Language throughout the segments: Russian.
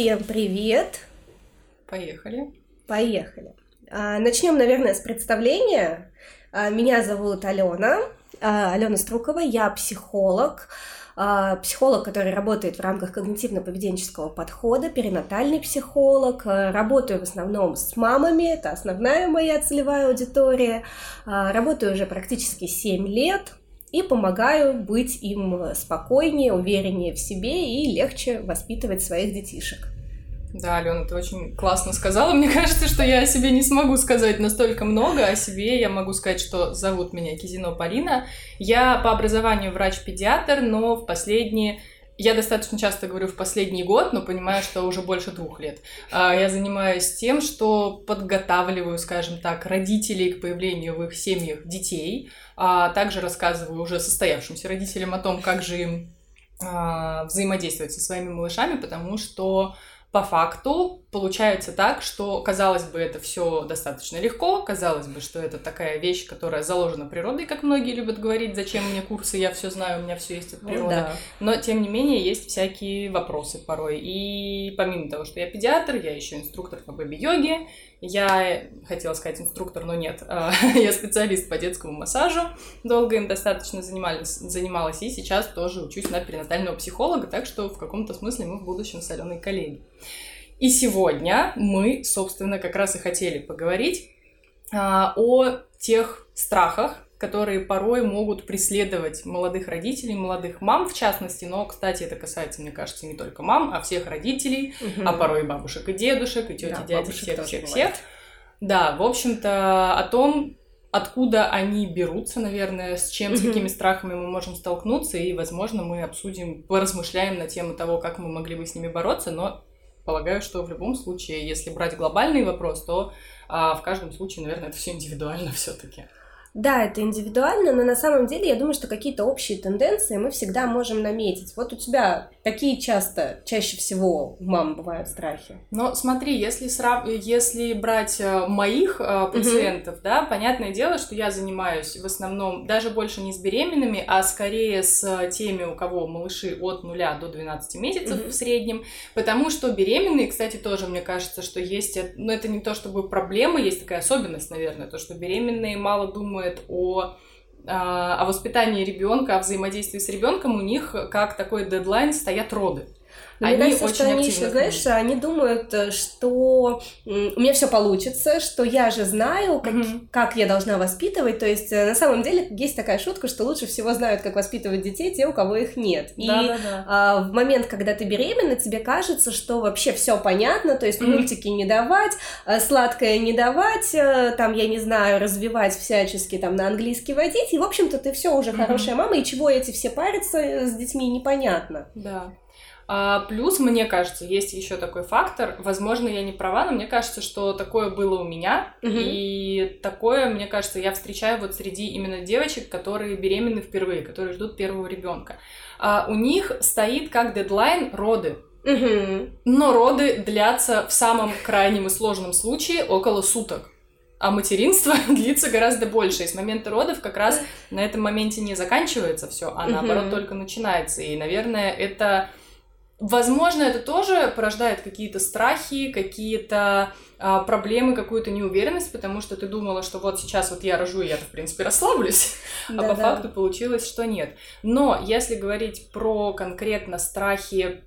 Всем привет! Поехали. Поехали. А, начнем, наверное, с представления. А, меня зовут Алена, а, Алена Струкова, я психолог, психолог, который работает в рамках когнитивно-поведенческого подхода, перинатальный психолог, работаю в основном с мамами, это основная моя целевая аудитория, работаю уже практически 7 лет, и помогаю быть им спокойнее, увереннее в себе и легче воспитывать своих детишек. Да, Алена, ты очень классно сказала. Мне кажется, что я о себе не смогу сказать настолько много. О себе я могу сказать, что зовут меня Кизино Полина. Я по образованию врач-педиатр, но в последние я достаточно часто говорю в последний год, но понимаю, что уже больше двух лет. А, я занимаюсь тем, что подготавливаю, скажем так, родителей к появлению в их семьях детей. А также рассказываю уже состоявшимся родителям о том, как же им а, взаимодействовать со своими малышами, потому что по факту получается так, что, казалось бы, это все достаточно легко, казалось бы, что это такая вещь, которая заложена природой, как многие любят говорить, зачем мне курсы, я все знаю, у меня все есть от ну природы. Да. Но, тем не менее, есть всякие вопросы порой. И помимо того, что я педиатр, я еще инструктор по бэби-йоге, я хотела сказать инструктор, но нет. А, я специалист по детскому массажу. Долго им достаточно занимались, занималась. И сейчас тоже учусь на перинатального психолога. Так что в каком-то смысле мы в будущем соленые коллеги. И сегодня мы, собственно, как раз и хотели поговорить а, о тех страхах, которые порой могут преследовать молодых родителей, молодых мам в частности, но, кстати, это касается, мне кажется, не только мам, а всех родителей, угу. а порой и бабушек, и дедушек, и тети, да, дяди, всех, всех, всех. Да, в общем-то, о том, откуда они берутся, наверное, с чем, с какими страхами мы можем столкнуться, и, возможно, мы обсудим, поразмышляем на тему того, как мы могли бы с ними бороться, но полагаю, что в любом случае, если брать глобальный вопрос, то а, в каждом случае, наверное, это все индивидуально все-таки. Да, это индивидуально, но на самом деле я думаю, что какие-то общие тенденции мы всегда можем наметить. Вот у тебя какие часто, чаще всего у мам бывают страхи? Но смотри, если, срав... если брать э, моих э, пациентов, угу. да, понятное дело, что я занимаюсь в основном даже больше не с беременными, а скорее с теми, у кого малыши от 0 до 12 месяцев угу. в среднем, потому что беременные, кстати, тоже мне кажется, что есть, ну это не то чтобы проблема, есть такая особенность, наверное, то, что беременные мало думают о о воспитании ребенка, о взаимодействии с ребенком, у них как такой дедлайн стоят роды. Но они мне кажется, очень что они еще, знаешь, они думают, э, что у меня все получится, что я же знаю, как, mm-hmm. как я должна воспитывать. То есть, э, на самом деле, есть такая шутка, что лучше всего знают, как воспитывать детей те, у кого их нет. И да, да, да. А, в момент, когда ты беременна, тебе кажется, что вообще все понятно, то есть mm-hmm. мультики не давать, э, сладкое не давать, там, я не знаю, развивать всячески, там, на английский водить, и, в общем-то, ты все уже mm-hmm. хорошая мама, и чего эти все парятся с детьми, непонятно. Да. А, плюс, мне кажется, есть еще такой фактор. Возможно, я не права, но мне кажется, что такое было у меня. Угу. И такое, мне кажется, я встречаю вот среди именно девочек, которые беременны впервые, которые ждут первого ребенка. А, у них стоит как дедлайн роды. Угу. Но роды длятся в самом крайнем и сложном случае около суток а материнство длится гораздо больше. И с момента родов как раз на этом моменте не заканчивается все, а наоборот mm только начинается. И, наверное, это Возможно, это тоже порождает какие-то страхи, какие-то а, проблемы, какую-то неуверенность, потому что ты думала, что вот сейчас вот я рожу, и я, в принципе, расслаблюсь, да, а по да. факту получилось, что нет. Но если говорить про конкретно страхи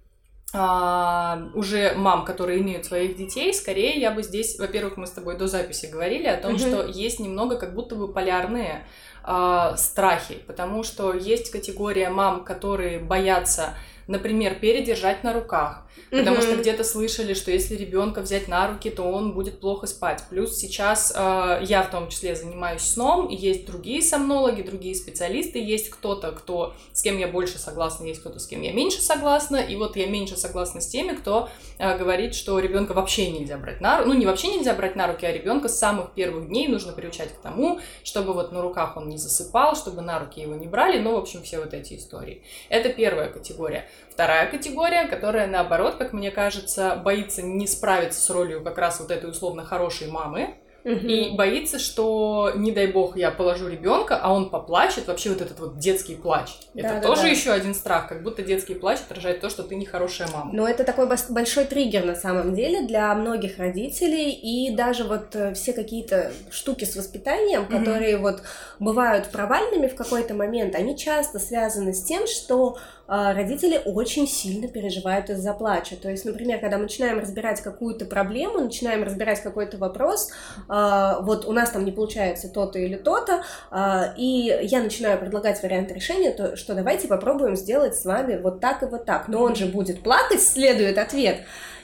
а, уже мам, которые имеют своих детей, скорее я бы здесь, во-первых, мы с тобой до записи говорили о том, что есть немного как будто бы полярные а, страхи, потому что есть категория мам, которые боятся например, передержать на руках, потому что где-то слышали, что если ребенка взять на руки, то он будет плохо спать. Плюс сейчас э, я в том числе занимаюсь сном, и есть другие сомнологи, другие специалисты, есть кто-то, кто с кем я больше согласна, есть кто-то, с кем я меньше согласна, и вот я меньше согласна с теми, кто э, говорит, что ребенка вообще нельзя брать на руки, ну не вообще нельзя брать на руки, а ребенка с самых первых дней нужно приучать к тому, чтобы вот на руках он не засыпал, чтобы на руки его не брали, ну, в общем, все вот эти истории. Это первая категория. Вторая категория, которая, наоборот, как мне кажется, боится не справиться с ролью как раз вот этой условно хорошей мамы, и боится, что, не дай бог, я положу ребенка, а он поплачет. Вообще вот этот вот детский плач. Да, это да, тоже да. еще один страх, как будто детский плач отражает то, что ты нехорошая мама. Но это такой большой триггер на самом деле для многих родителей, и даже вот э, все какие-то штуки с воспитанием, которые вот бывают провальными в какой-то момент, они часто связаны с тем, что а, родители очень сильно переживают из-за плача. То есть, например, когда мы начинаем разбирать какую-то проблему, начинаем разбирать какой-то вопрос, вот у нас там не получается то-то или то-то, а, и я начинаю предлагать варианты решения, то что давайте попробуем сделать с вами вот так и вот так. Но он же будет плакать, следует ответ.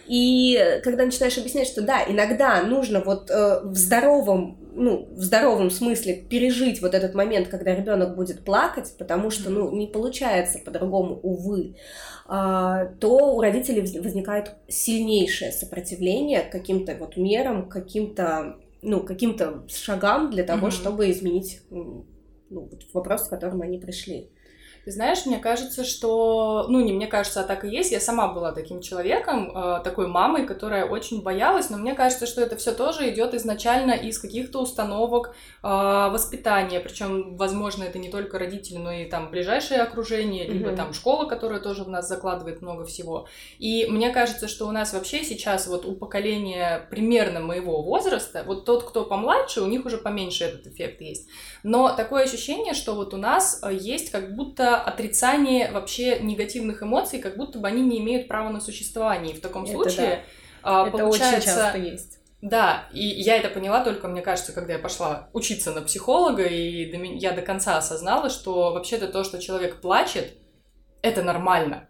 И когда начинаешь объяснять, что да, иногда нужно вот э, в здоровом, ну, в здоровом смысле пережить вот этот момент, когда ребенок будет плакать, потому что, ну, не получается по-другому, увы, э, то у родителей возникает сильнейшее сопротивление к каким-то вот мерам, каким-то, ну, каким-то шагам для того, mm-hmm. чтобы изменить ну, вопрос, к которому они пришли. Ты знаешь, мне кажется, что, ну, не мне кажется, а так и есть. Я сама была таким человеком, э, такой мамой, которая очень боялась, но мне кажется, что это все тоже идет изначально из каких-то установок э, воспитания. Причем, возможно, это не только родители, но и там ближайшее окружение, mm-hmm. либо там школа, которая тоже в нас закладывает много всего. И мне кажется, что у нас вообще сейчас вот у поколения примерно моего возраста, вот тот, кто помладше, у них уже поменьше этот эффект есть. Но такое ощущение, что вот у нас э, есть как будто отрицание вообще негативных эмоций, как будто бы они не имеют права на существование. И в таком это случае да. это получается... очень часто есть. Да, и я это поняла только, мне кажется, когда я пошла учиться на психолога, и я до конца осознала, что вообще-то то, что человек плачет, это нормально.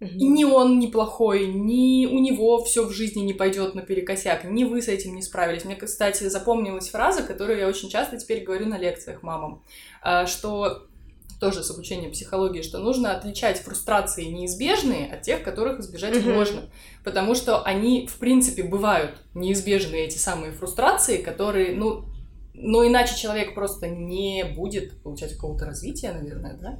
И ни он неплохой, ни у него все в жизни не пойдет наперекосяк, ни вы с этим не справились. Мне, кстати, запомнилась фраза, которую я очень часто теперь говорю на лекциях мамам, а, что тоже с обучением психологии, что нужно отличать фрустрации неизбежные от тех, которых избежать mm-hmm. можно. Потому что они, в принципе, бывают неизбежные, эти самые фрустрации, которые, ну, но иначе человек просто не будет получать какого-то развития, наверное, да?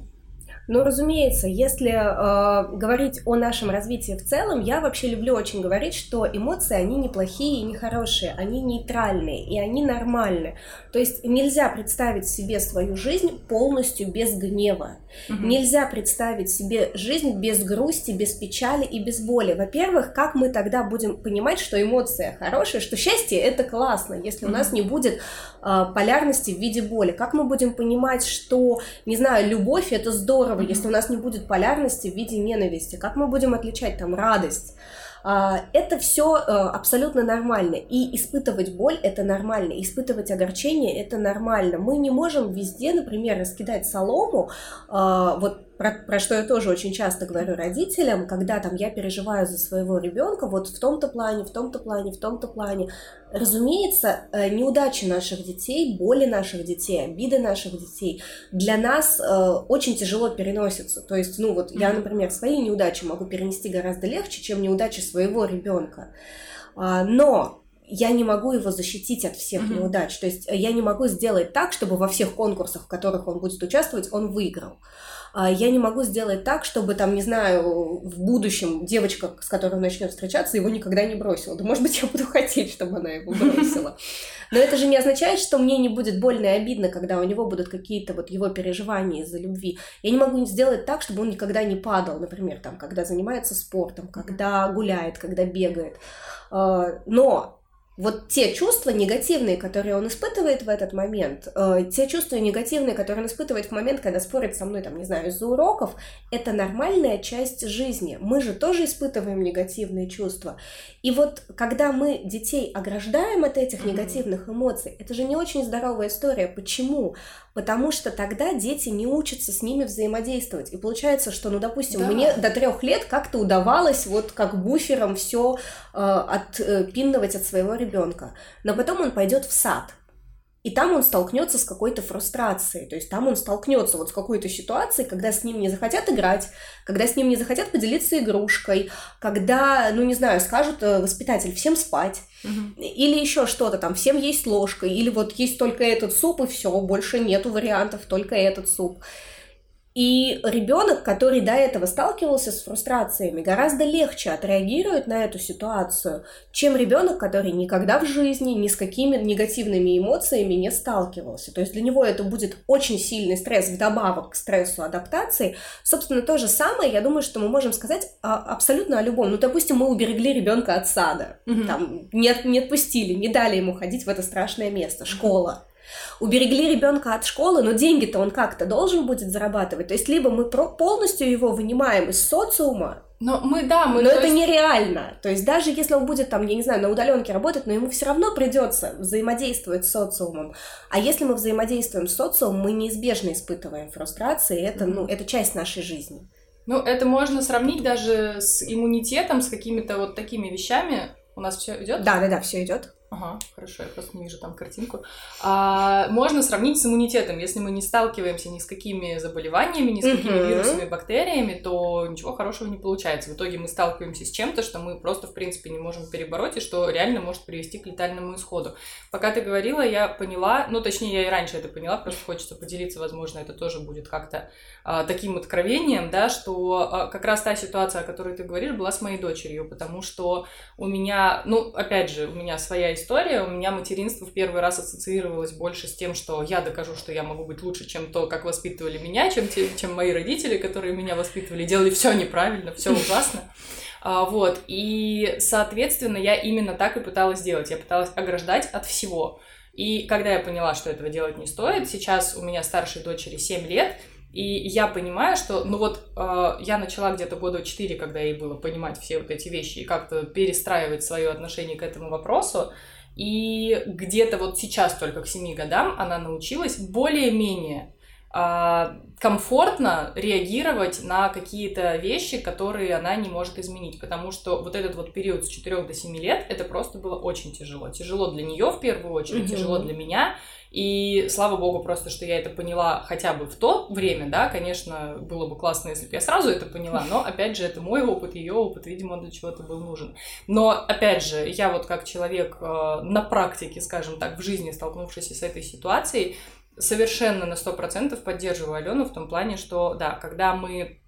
Ну, разумеется, если э, говорить о нашем развитии в целом, я вообще люблю очень говорить, что эмоции, они не плохие и не хорошие, они нейтральные и они нормальны. То есть нельзя представить себе свою жизнь полностью без гнева. Угу. Нельзя представить себе жизнь без грусти, без печали и без боли. Во-первых, как мы тогда будем понимать, что эмоция хорошая, что счастье это классно, если угу. у нас не будет э, полярности в виде боли? Как мы будем понимать, что, не знаю, любовь это здорово, здорово, если у нас не будет полярности в виде ненависти. Как мы будем отличать там радость? А, это все э, абсолютно нормально. И испытывать боль это нормально, испытывать огорчение это нормально. Мы не можем везде, например, раскидать солому, а, вот про, про что я тоже очень часто говорю родителям, когда там я переживаю за своего ребенка, вот в том-то плане, в том-то плане, в том-то плане. Разумеется, э, неудачи наших детей, боли наших детей, обиды наших детей для нас э, очень тяжело переносятся. То есть, ну вот я, например, свои неудачи могу перенести гораздо легче, чем неудачи своего ребенка. А, но я не могу его защитить от всех mm-hmm. неудач. То есть я не могу сделать так, чтобы во всех конкурсах, в которых он будет участвовать, он выиграл. Я не могу сделать так, чтобы там, не знаю, в будущем девочка, с которой он начнет встречаться, его никогда не бросила. Да, может быть, я буду хотеть, чтобы она его бросила. Но это же не означает, что мне не будет больно и обидно, когда у него будут какие-то вот его переживания из-за любви. Я не могу сделать так, чтобы он никогда не падал, например, там, когда занимается спортом, когда гуляет, когда бегает. А, но вот те чувства негативные, которые он испытывает в этот момент, э, те чувства негативные, которые он испытывает в момент, когда спорит со мной, там, не знаю, из-за уроков, это нормальная часть жизни. Мы же тоже испытываем негативные чувства. И вот когда мы детей ограждаем от этих негативных эмоций, это же не очень здоровая история. Почему? Потому что тогда дети не учатся с ними взаимодействовать. И получается, что, ну, допустим, да. мне до трех лет как-то удавалось вот как буфером все э, отпинывать от своего ребенка. Но потом он пойдет в сад. И там он столкнется с какой-то фрустрацией, то есть там он столкнется вот с какой-то ситуацией, когда с ним не захотят играть, когда с ним не захотят поделиться игрушкой, когда, ну не знаю, скажут э, воспитатель всем спать, угу. или еще что-то там, всем есть ложкой, или вот есть только этот суп и все, больше нету вариантов, только этот суп. И ребенок, который до этого сталкивался с фрустрациями, гораздо легче отреагирует на эту ситуацию, чем ребенок, который никогда в жизни ни с какими негативными эмоциями не сталкивался. То есть для него это будет очень сильный стресс вдобавок к стрессу адаптации. Собственно, то же самое, я думаю, что мы можем сказать абсолютно о любом. Ну, допустим, мы уберегли ребенка от сада, mm-hmm. там, не, не отпустили, не дали ему ходить в это страшное место, школа. Уберегли ребенка от школы, но деньги-то он как-то должен будет зарабатывать. То есть либо мы полностью его вынимаем из социума, но мы, да, мы... Но это есть... нереально. То есть даже если он будет там, я не знаю, на удаленке работать, но ему все равно придется взаимодействовать с социумом. А если мы взаимодействуем с социумом, мы неизбежно испытываем фрустрации. Это, mm-hmm. ну, это часть нашей жизни. Ну, это можно сравнить даже с иммунитетом, с какими-то вот такими вещами. У нас все идет? Да, да, да, все идет. Ага, хорошо, я просто не вижу там картинку. А, можно сравнить с иммунитетом. Если мы не сталкиваемся ни с какими заболеваниями, ни с какими uh-huh. вирусами, бактериями, то ничего хорошего не получается. В итоге мы сталкиваемся с чем-то, что мы просто, в принципе, не можем перебороть, и что реально может привести к летальному исходу. Пока ты говорила, я поняла, ну, точнее, я и раньше это поняла, просто хочется поделиться, возможно, это тоже будет как-то а, таким откровением, да, что а, как раз та ситуация, о которой ты говоришь, была с моей дочерью, потому что у меня, ну, опять же, у меня своя история, история. У меня материнство в первый раз ассоциировалось больше с тем, что я докажу, что я могу быть лучше, чем то, как воспитывали меня, чем, те, чем мои родители, которые меня воспитывали, делали все неправильно, все ужасно. А, вот, и, соответственно, я именно так и пыталась сделать. Я пыталась ограждать от всего. И когда я поняла, что этого делать не стоит, сейчас у меня старшей дочери 7 лет, и я понимаю, что, ну вот, э, я начала где-то года 4, когда ей было понимать все вот эти вещи и как-то перестраивать свое отношение к этому вопросу. И где-то вот сейчас только к 7 годам она научилась более-менее а, комфортно реагировать на какие-то вещи, которые она не может изменить, потому что вот этот вот период с 4 до 7 лет, это просто было очень тяжело. Тяжело для нее в первую очередь, mm-hmm. тяжело для меня, и слава богу просто, что я это поняла хотя бы в то время, да, конечно, было бы классно, если бы я сразу это поняла, но, опять же, это мой опыт, ее опыт, видимо, для чего-то был нужен. Но, опять же, я вот как человек э, на практике, скажем так, в жизни столкнувшийся с этой ситуацией, совершенно на сто процентов поддерживаю Алену в том плане, что, да, когда мы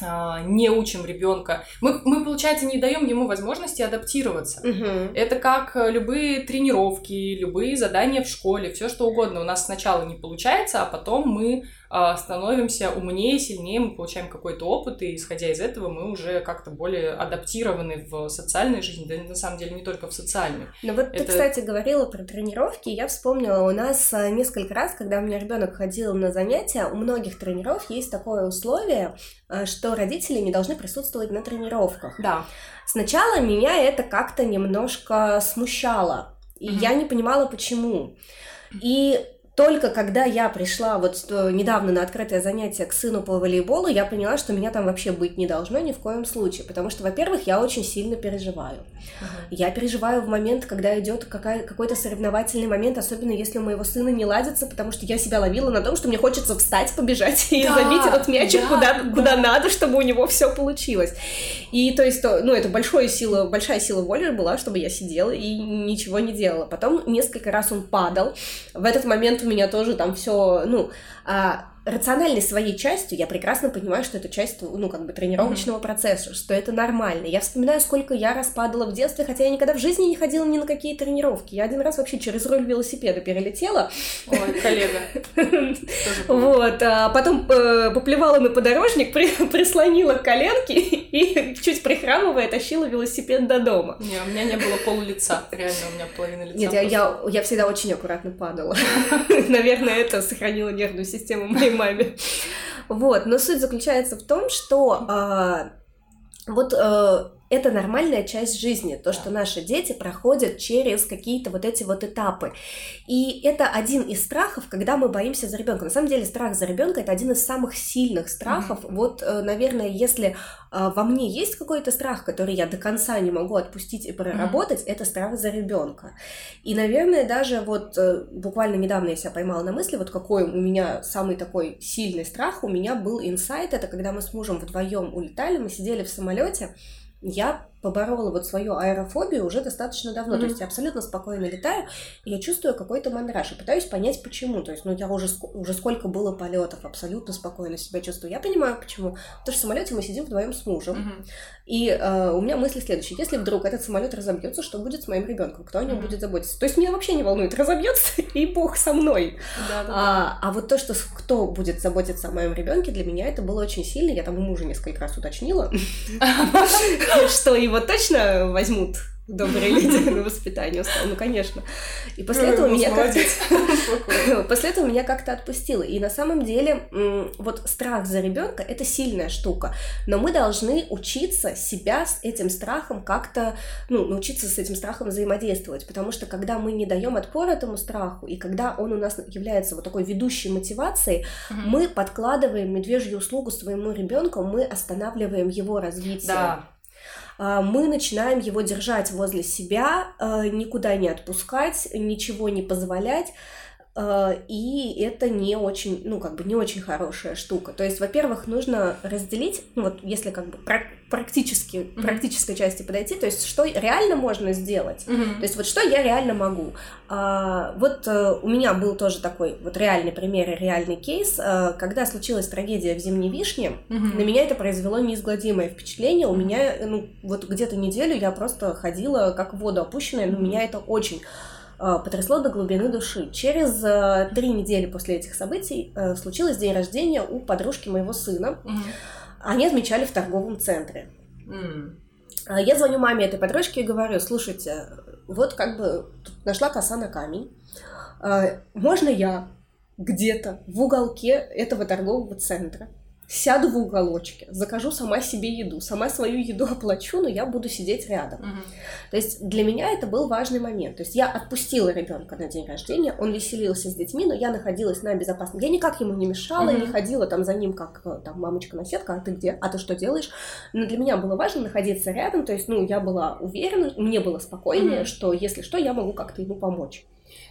не учим ребенка. Мы, мы, получается, не даем ему возможности адаптироваться. Угу. Это как любые тренировки, любые задания в школе, все что угодно. У нас сначала не получается, а потом мы а, становимся умнее, сильнее, мы получаем какой-то опыт, и исходя из этого мы уже как-то более адаптированы в социальной жизни, да на самом деле не только в социальной. Ну вот Это... ты, кстати, говорила про тренировки, я вспомнила, у нас а, несколько раз, когда у меня ребенок ходил на занятия, у многих тренеров есть такое условие, а, что родители не должны присутствовать на тренировках. Да. Сначала меня это как-то немножко смущало, и mm-hmm. я не понимала, почему. И только когда я пришла вот недавно на открытое занятие к сыну по волейболу, я поняла, что меня там вообще быть не должно ни в коем случае. Потому что, во-первых, я очень сильно переживаю. Uh-huh. Я переживаю в момент, когда идет какой-то соревновательный момент, особенно если у моего сына не ладится, потому что я себя ловила на том, что мне хочется встать, побежать и да, забить этот мячик да, куда, да. куда надо, чтобы у него все получилось. И то есть, ну, это большая сила, большая сила воли была, чтобы я сидела и ничего не делала. Потом несколько раз он падал. В этот момент у меня тоже там все, ну, а, рациональной своей частью я прекрасно понимаю, что это часть, ну, как бы тренировочного mm-hmm. процесса, что это нормально. Я вспоминаю, сколько я распадала в детстве, хотя я никогда в жизни не ходила ни на какие тренировки. Я один раз вообще через руль велосипеда перелетела. Ой, коллега. Вот, а потом э, поплевала на подорожник, прислонила коленки и чуть прихрамывая тащила велосипед до дома. Не, у меня не было пол лица, реально, у меня половина лица. Нет, я всегда очень аккуратно падала. Наверное, это сохранило нервную систему моей маме. Вот, но суть заключается в том, что э, вот э, это нормальная часть жизни, то, что наши дети проходят через какие-то вот эти вот этапы. И это один из страхов, когда мы боимся за ребенка. На самом деле страх за ребенка это один из самых сильных страхов. Mm-hmm. Вот, э, наверное, если э, во мне есть какой-то страх, который я до конца не могу отпустить и проработать, mm-hmm. это страх за ребенка. И, наверное, даже вот э, буквально недавно я себя поймала на мысли, вот какой у меня самый такой сильный страх, у меня был инсайт, это когда мы с мужем вдвоем улетали, мы сидели в самолете, я поборола вот свою аэрофобию уже достаточно давно. Mm-hmm. То есть я абсолютно спокойно летаю, и я чувствую какой-то мандраж, и пытаюсь понять, почему. То есть, ну, я уже, уже сколько было полетов, абсолютно спокойно себя чувствую. Я понимаю, почему. Потому что в самолете мы сидим вдвоем с мужем. Mm-hmm. И э, у меня мысли следующие. Если вдруг этот самолет разобьется, что будет с моим ребенком? Кто о нем mm-hmm. будет заботиться? То есть меня вообще не волнует, разобьется, и бог со мной. Да, да, а, а вот то, что кто будет заботиться о моем ребенке, для меня это было очень сильно. Я там у мужа несколько раз уточнила, что его точно возьмут добрые люди на воспитание сказал, ну конечно. И после этого меня как-то после этого меня как-то отпустило. И на самом деле вот страх за ребенка это сильная штука, но мы должны учиться себя с этим страхом как-то, ну, научиться с этим страхом взаимодействовать, потому что когда мы не даем отпор этому страху, и когда он у нас является вот такой ведущей мотивацией, мы подкладываем медвежью услугу своему ребенку, мы останавливаем его развитие. Да. А, мы начинаем его держать возле себя, а, никуда не отпускать, ничего не позволять. А, и это не очень, ну, как бы не очень хорошая штука. То есть, во-первых, нужно разделить, ну, вот если как бы практически, mm-hmm. практической части подойти, то есть, что реально можно сделать. Mm-hmm. То есть, вот что я реально могу. А, вот а, у меня был тоже такой вот реальный пример и реальный кейс, а, когда случилась трагедия в Зимней Вишне, mm-hmm. на меня это произвело неизгладимое впечатление. У меня, ну, вот где-то неделю я просто ходила как в воду опущенная, но mm-hmm. меня это очень Э, потрясло до глубины души. Через э, три недели после этих событий э, случилось день рождения у подружки моего сына. Угу. Они отмечали в торговом центре. Mm. Я звоню маме этой подружки и говорю, слушайте, вот как бы нашла коса на камень. Можно я где-то в уголке этого торгового центра сяду в уголочке, закажу сама себе еду, сама свою еду оплачу, но я буду сидеть рядом. Угу. То есть для меня это был важный момент. То есть я отпустила ребенка на день рождения, он веселился с детьми, но я находилась на безопасном. Я никак ему не мешала, угу. не ходила там за ним, как э, там мамочка на сетка, а ты где, а ты что делаешь? Но для меня было важно находиться рядом, то есть, ну, я была уверена, мне было спокойнее, угу. что если что, я могу как-то ему помочь.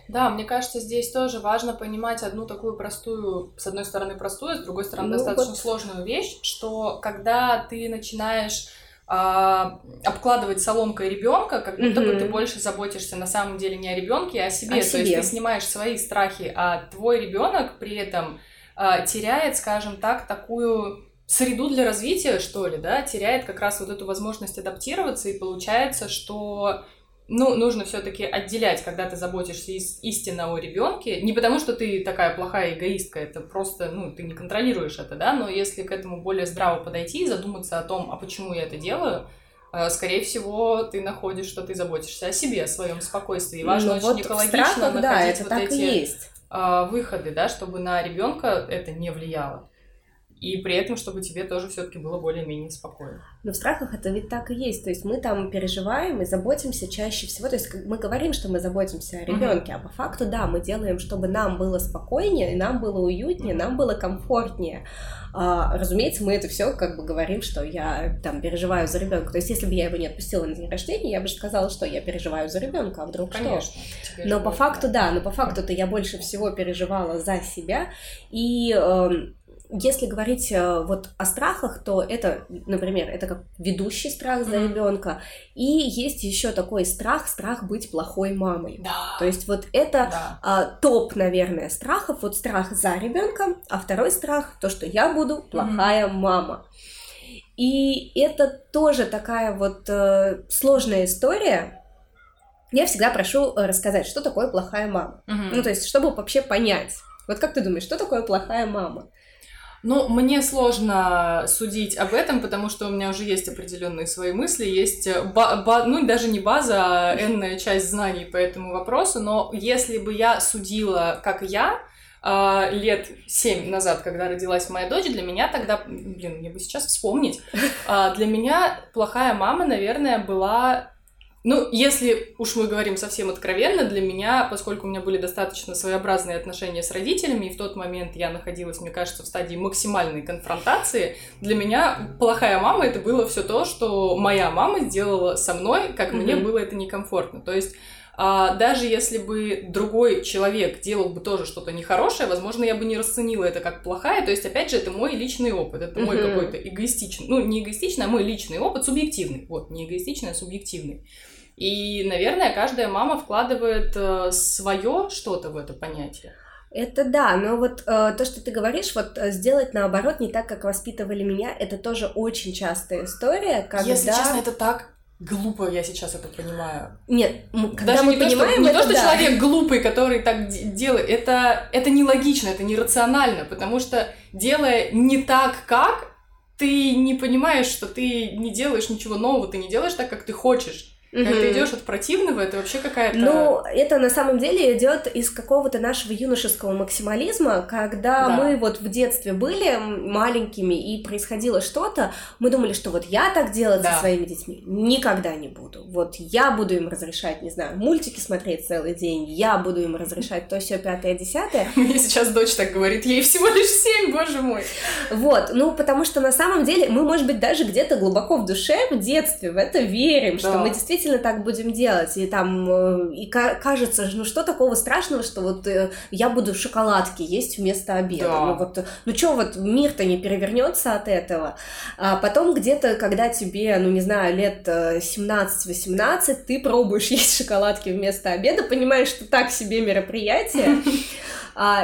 Да, мне кажется, здесь тоже важно понимать одну такую простую, с одной стороны простую, с другой стороны ну, достаточно вот. сложную вещь, что когда ты начинаешь а, обкладывать соломкой ребенка, как будто mm-hmm. бы ты больше заботишься на самом деле не о ребенке, а о себе. О То себе. есть ты снимаешь свои страхи, а твой ребенок при этом а, теряет, скажем так, такую среду для развития, что ли, да, теряет как раз вот эту возможность адаптироваться, и получается, что ну, нужно все-таки отделять, когда ты заботишься истинно о ребенке. Не потому, что ты такая плохая эгоистка, это просто, ну, ты не контролируешь это, да, но если к этому более здраво подойти и задуматься о том, а почему я это делаю, э, скорее всего, ты находишь, что ты заботишься о себе, о своем спокойствии. И важно ну, очень вот экологично страхах, находить да, это вот так эти есть. А, выходы, да, чтобы на ребенка это не влияло и при этом, чтобы тебе тоже все-таки было более-менее спокойно. Но в страхах это ведь так и есть. То есть мы там переживаем и заботимся чаще всего. То есть мы говорим, что мы заботимся о ребенке, mm-hmm. а по факту, да, мы делаем, чтобы нам было спокойнее, нам было уютнее, mm-hmm. нам было комфортнее. А, разумеется, мы это все как бы говорим, что я там переживаю за ребенка. То есть, если бы я его не отпустила на день рождения, я бы сказала, что я переживаю за ребенка, а вдруг Конечно, что? Но по факту, да, но по факту-то я больше всего переживала за себя. И э, если говорить э, вот о страхах, то это, например, это как ведущий страх за mm-hmm. ребенка, и есть еще такой страх, страх быть плохой мамой. Да. То есть вот это да. а, топ, наверное, страхов, вот страх за ребенка, а второй страх то, что я буду плохая mm-hmm. мама. И это тоже такая вот э, сложная история. Я всегда прошу э, рассказать, что такое плохая мама. Mm-hmm. Ну то есть, чтобы вообще понять. Вот как ты думаешь, что такое плохая мама? Ну, мне сложно судить об этом, потому что у меня уже есть определенные свои мысли, есть, э, ба- ба- ну, даже не база, а энная часть знаний по этому вопросу, но если бы я судила, как я, Uh, лет семь назад, когда родилась моя дочь, для меня тогда, блин, мне бы сейчас вспомнить, uh, для меня плохая мама, наверное, была ну, если уж мы говорим совсем откровенно, для меня, поскольку у меня были достаточно своеобразные отношения с родителями, и в тот момент я находилась, мне кажется, в стадии максимальной конфронтации, для меня плохая мама это было все то, что моя мама сделала со мной, как mm-hmm. мне было это некомфортно. То есть а, даже если бы другой человек делал бы тоже что-то нехорошее, возможно, я бы не расценила это как плохая. То есть, опять же, это мой личный опыт, это мой mm-hmm. какой-то эгоистичный, ну, не эгоистичный, а мой личный опыт, субъективный. Вот, не эгоистичный, а субъективный. И, наверное, каждая мама вкладывает э, свое что-то в это понятие. Это да, но вот э, то, что ты говоришь, вот э, сделать наоборот не так, как воспитывали меня, это тоже очень частая история, когда... Если честно, это так глупо, я сейчас это понимаю. Нет, когда Даже мы не понимаем, то, что, не это то, что да. человек глупый, который так делает, это, это нелогично, это нерационально, потому что делая не так, как, ты не понимаешь, что ты не делаешь ничего нового, ты не делаешь так, как ты хочешь. Когда ты идешь от противного, это вообще какая-то... Ну, это на самом деле идет из какого-то нашего юношеского максимализма, когда да. мы вот в детстве были маленькими и происходило что-то, мы думали, что вот я так делать да. со своими детьми никогда не буду. Вот я буду им разрешать, не знаю, мультики смотреть целый день, я буду им разрешать то, все пятое, десятое. Мне сейчас дочь так говорит, ей всего лишь семь, боже мой. Вот, ну, потому что на самом деле мы, может быть, даже где-то глубоко в душе, в детстве в это верим, да. что мы действительно действительно так будем делать, и там, э, и кажется, ну что такого страшного, что вот э, я буду шоколадки есть вместо обеда, да. ну вот, ну что вот мир-то не перевернется от этого, а потом где-то, когда тебе, ну не знаю, лет 17-18, э, ты пробуешь есть шоколадки вместо обеда, понимаешь, что так себе мероприятие,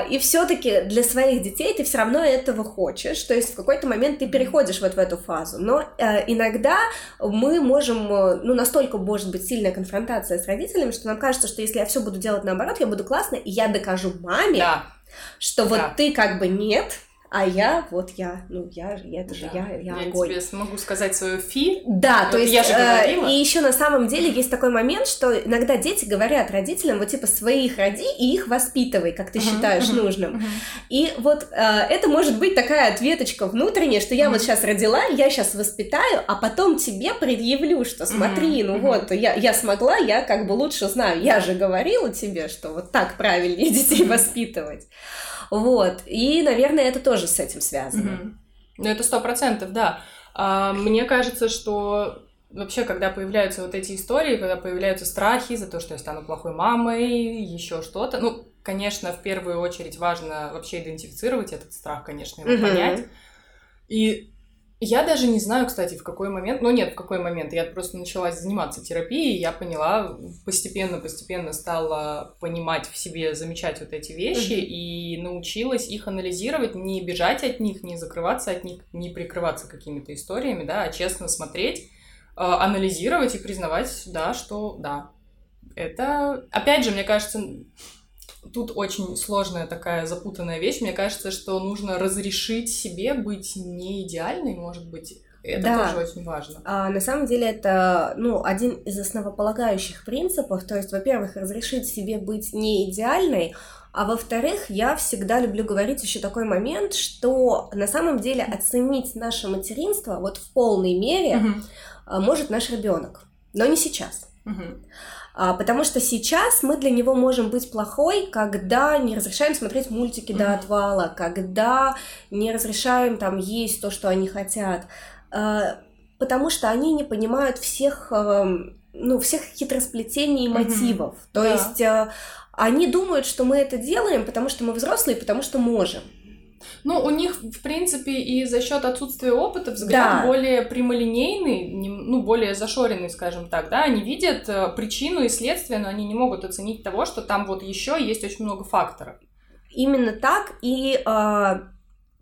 и все-таки для своих детей ты все равно этого хочешь, то есть в какой-то момент ты переходишь вот в эту фазу. Но э, иногда мы можем, э, ну, настолько может быть сильная конфронтация с родителями, что нам кажется, что если я все буду делать наоборот, я буду классно, и я докажу маме, да. что да. вот ты как бы нет, а я, вот я, ну я же, это же да. я, я, я огонь. тебе смогу сказать свою фи. Да, вот то есть, я же говорила. Э, и еще на самом деле есть такой момент, что иногда дети говорят родителям, вот типа своих роди и их воспитывай, как ты uh-huh, считаешь uh-huh, нужным. Uh-huh. И вот э, это может быть такая ответочка внутренняя, что я uh-huh. вот сейчас родила, я сейчас воспитаю, а потом тебе предъявлю, что смотри, uh-huh, ну uh-huh. вот я, я смогла, я как бы лучше знаю, я же говорила тебе, что вот так правильнее детей воспитывать. Вот. И, наверное, это тоже с этим связано. Mm-hmm. Ну, это сто процентов, да. А, мне кажется, что вообще, когда появляются вот эти истории, когда появляются страхи за то, что я стану плохой мамой, еще что-то, ну, конечно, в первую очередь важно вообще идентифицировать этот страх, конечно, его mm-hmm. понять. И я даже не знаю, кстати, в какой момент, ну нет, в какой момент, я просто начала заниматься терапией, я поняла, постепенно-постепенно стала понимать в себе, замечать вот эти вещи mm-hmm. и научилась их анализировать, не бежать от них, не закрываться от них, не прикрываться какими-то историями, да, а честно смотреть, а, анализировать и признавать, да, что да, это, опять же, мне кажется, Тут очень сложная такая запутанная вещь. Мне кажется, что нужно разрешить себе быть не идеальной, может быть. Это да. тоже очень важно. А, на самом деле это ну, один из основополагающих принципов. То есть, во-первых, разрешить себе быть не идеальной, а во-вторых, я всегда люблю говорить еще такой момент, что на самом деле оценить наше материнство вот в полной мере угу. может наш ребенок, но не сейчас. Угу. А, потому что сейчас мы для него можем быть плохой, когда не разрешаем смотреть мультики mm-hmm. до отвала, когда не разрешаем там есть то, что они хотят, а, потому что они не понимают всех, эм, ну, всех хитросплетений и мотивов. Mm-hmm. То да. есть э, они думают, что мы это делаем, потому что мы взрослые, потому что можем. Ну, у них, в принципе, и за счет отсутствия опыта взгляд да. более прямолинейный, ну, более зашоренный, скажем так, да, они видят э, причину и следствие, но они не могут оценить того, что там вот еще есть очень много факторов. Именно так, и э,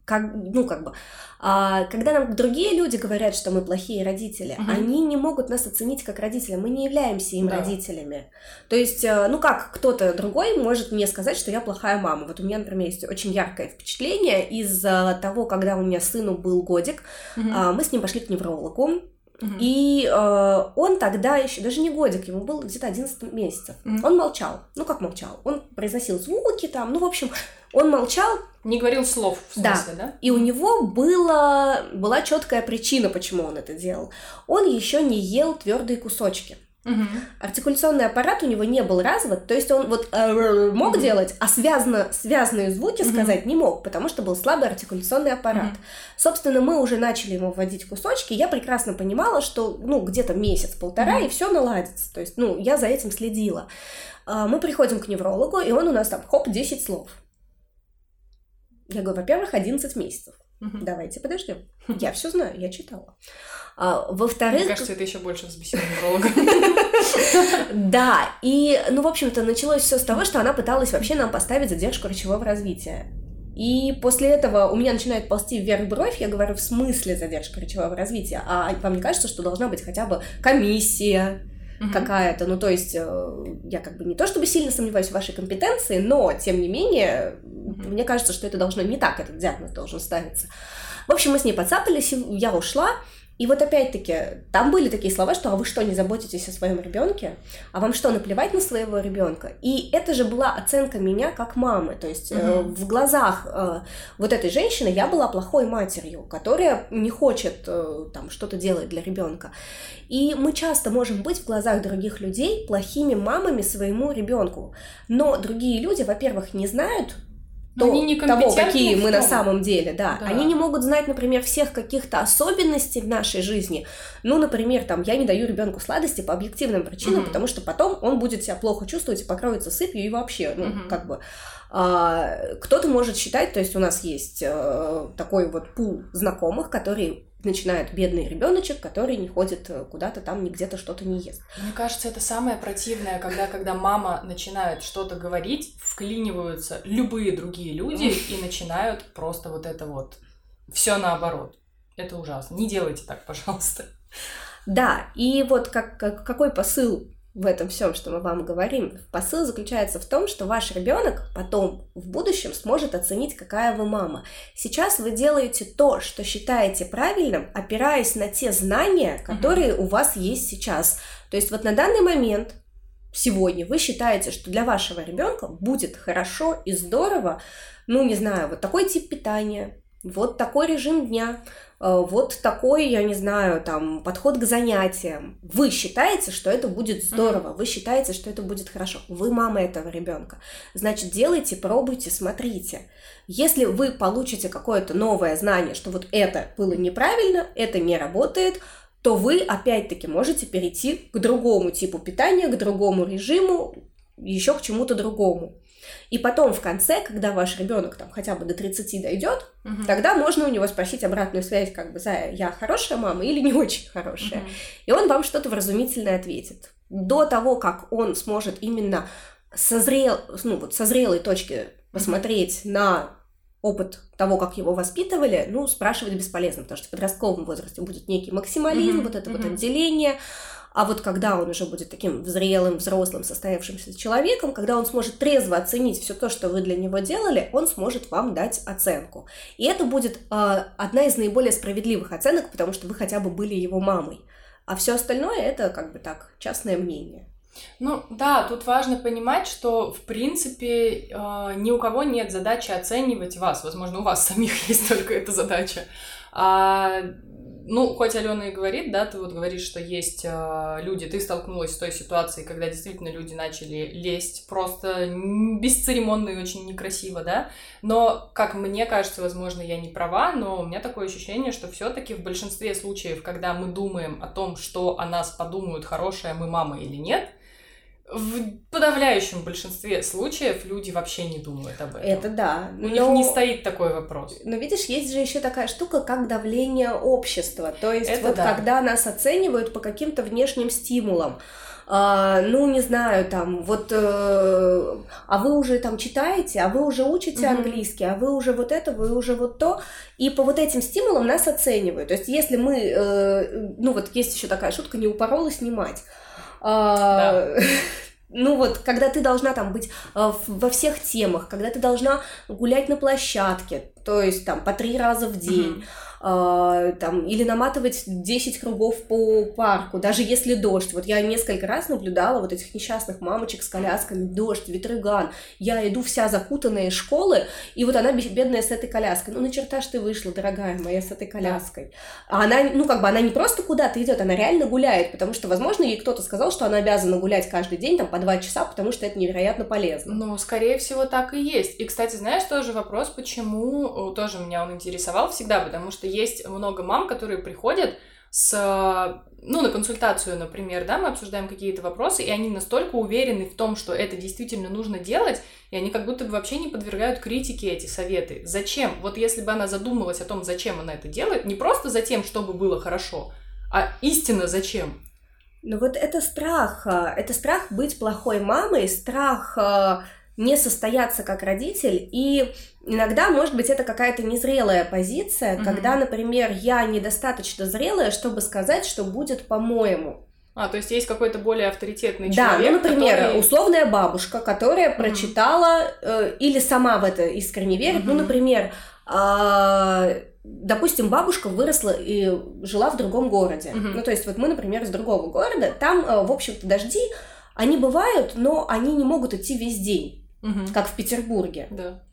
как, ну, как бы, а, когда нам другие люди говорят, что мы плохие родители, угу. они не могут нас оценить как родителя, мы не являемся им да. родителями. То есть, э, ну, как кто-то другой может мне сказать, что я плохая мама. Вот у меня, например, есть очень яркое впечатление из того, когда у меня сыну был годик, угу. а, мы с ним пошли к неврологу, Угу. И э, он тогда еще, даже не годик, ему был где-то 11 месяцев. Угу. Он молчал. Ну, как молчал? Он произносил звуки там, ну, в общем, он молчал. Не говорил слов, в смысле, да? да? И у него было, была четкая причина, почему он это делал. Он еще не ел твердые кусочки. Угу. Артикуляционный аппарат у него не был развит, то есть он вот э, мог угу. делать, а связано, связанные звуки угу. сказать не мог, потому что был слабый артикуляционный аппарат. Угу. Собственно, мы уже начали ему вводить кусочки, я прекрасно понимала, что ну где-то месяц-полтора, угу. и все наладится. То есть, ну, я за этим следила. А, мы приходим к неврологу, и он у нас там, хоп, 10 слов. Я говорю, во-первых, 11 месяцев. Угу. Давайте подождем. Я все знаю, я читала. А, во-вторых... Мне кажется, это еще больше взбесило невролога. Да, и, ну, в общем-то, началось все с того, что она пыталась вообще нам поставить задержку речевого развития. И после этого у меня начинает ползти вверх бровь, я говорю, в смысле задержка речевого развития? А вам не кажется, что должна быть хотя бы комиссия, uh какая-то. Ну, то есть, э, я как бы не то чтобы сильно сомневаюсь в вашей компетенции, но, тем не менее, uh мне кажется, что это должно не так, этот диагноз должен ставиться. В общем, мы с ней подцапались, я ушла, и вот опять-таки, там были такие слова, что «а вы что, не заботитесь о своем ребенке? А вам что, наплевать на своего ребенка?» И это же была оценка меня как мамы. То есть угу. э, в глазах э, вот этой женщины я была плохой матерью, которая не хочет э, там что-то делать для ребенка. И мы часто можем быть в глазах других людей плохими мамами своему ребенку. Но другие люди, во-первых, не знают то, они того, какие мы на самом деле, да. да. Они не могут знать, например, всех каких-то особенностей в нашей жизни. Ну, например, там, я не даю ребенку сладости по объективным причинам, угу. потому что потом он будет себя плохо чувствовать и покроется сыпью и вообще, ну, угу. как бы... А, кто-то может считать, то есть у нас есть э, такой вот пул знакомых, которые начинает бедный ребеночек, который не ходит э, куда-то там, ни где-то что-то не ест. Мне кажется, это самое противное, когда, когда мама начинает что-то говорить, вклиниваются любые другие люди и начинают просто вот это вот все наоборот. Это ужасно. Не делайте так, пожалуйста. Да, и вот как, как, какой посыл в этом всем, что мы вам говорим. Посыл заключается в том, что ваш ребенок потом в будущем сможет оценить, какая вы мама. Сейчас вы делаете то, что считаете правильным, опираясь на те знания, которые угу. у вас есть сейчас. То есть вот на данный момент сегодня вы считаете, что для вашего ребенка будет хорошо и здорово, ну не знаю, вот такой тип питания, вот такой режим дня, вот такой, я не знаю, там, подход к занятиям. Вы считаете, что это будет здорово, вы считаете, что это будет хорошо. Вы мама этого ребенка. Значит, делайте, пробуйте, смотрите. Если вы получите какое-то новое знание, что вот это было неправильно, это не работает, то вы опять-таки можете перейти к другому типу питания, к другому режиму, еще к чему-то другому. И потом в конце, когда ваш ребенок там хотя бы до 30 дойдет, угу. тогда можно у него спросить обратную связь, как бы, Зая, я хорошая мама или не очень хорошая. Угу. И он вам что-то вразумительное ответит. До того, как он сможет именно созрел, ну, вот, со зрелой точки посмотреть угу. на опыт того, как его воспитывали, ну, спрашивать бесполезно, потому что в подростковом возрасте будет некий максимализм, mm-hmm. вот это mm-hmm. вот отделение, а вот когда он уже будет таким зрелым, взрослым, состоявшимся человеком, когда он сможет трезво оценить все то, что вы для него делали, он сможет вам дать оценку. И это будет э, одна из наиболее справедливых оценок, потому что вы хотя бы были его мамой. А все остальное это как бы так, частное мнение. Ну да, тут важно понимать, что в принципе э, ни у кого нет задачи оценивать вас. Возможно, у вас самих есть только эта задача. А ну, хоть Алена и говорит, да, ты вот говоришь, что есть э, люди, ты столкнулась с той ситуацией, когда действительно люди начали лезть просто бесцеремонно и очень некрасиво, да, но, как мне кажется, возможно, я не права, но у меня такое ощущение, что все таки в большинстве случаев, когда мы думаем о том, что о нас подумают, хорошая мы мама или нет, в подавляющем большинстве случаев люди вообще не думают об этом. Это да. У но... них не стоит такой вопрос. Но видишь, есть же еще такая штука, как давление общества. То есть Это вот да. когда нас оценивают по каким-то внешним стимулам. А, ну, не знаю, там, вот, э, а вы уже там читаете, а вы уже учите mm-hmm. английский, а вы уже вот это, вы уже вот то, и по вот этим стимулам нас оценивают. То есть, если мы, э, ну, вот есть еще такая шутка, не упорола снимать. А, ну вот, когда ты должна там быть а, во всех темах, когда ты должна гулять на площадке, то есть там по три раза в день. Mm-hmm э, там, или наматывать 10 кругов по парку, даже если дождь. Вот я несколько раз наблюдала вот этих несчастных мамочек с колясками, дождь, ветрыган. Я иду вся закутанная из школы, и вот она бедная с этой коляской. Ну, на черта ж ты вышла, дорогая моя, с этой коляской. А она, ну, как бы она не просто куда-то идет, она реально гуляет, потому что, возможно, ей кто-то сказал, что она обязана гулять каждый день, там, по два часа, потому что это невероятно полезно. Ну, скорее всего, так и есть. И, кстати, знаешь, тоже вопрос, почему, тоже меня он интересовал всегда, потому что есть много мам, которые приходят с, ну, на консультацию, например, да, мы обсуждаем какие-то вопросы, и они настолько уверены в том, что это действительно нужно делать, и они как будто бы вообще не подвергают критике эти советы. Зачем? Вот если бы она задумалась о том, зачем она это делает, не просто за тем, чтобы было хорошо, а истинно зачем? Ну вот это страх, а, это страх быть плохой мамой, страх а, не состояться как родитель, и иногда, может быть, это какая-то незрелая позиция, mm-hmm. когда, например, я недостаточно зрелая, чтобы сказать, что будет по-моему. А, то есть есть какой-то более авторитетный да, человек. Да, ну, например, который... условная бабушка, которая mm-hmm. прочитала э, или сама в это искренне верит. Mm-hmm. Ну, например, э, допустим, бабушка выросла и жила в другом городе. Mm-hmm. Ну, то есть вот мы, например, из другого города, там, э, в общем-то, дожди, они бывают, но они не могут идти весь день угу. как в Петербурге. Да.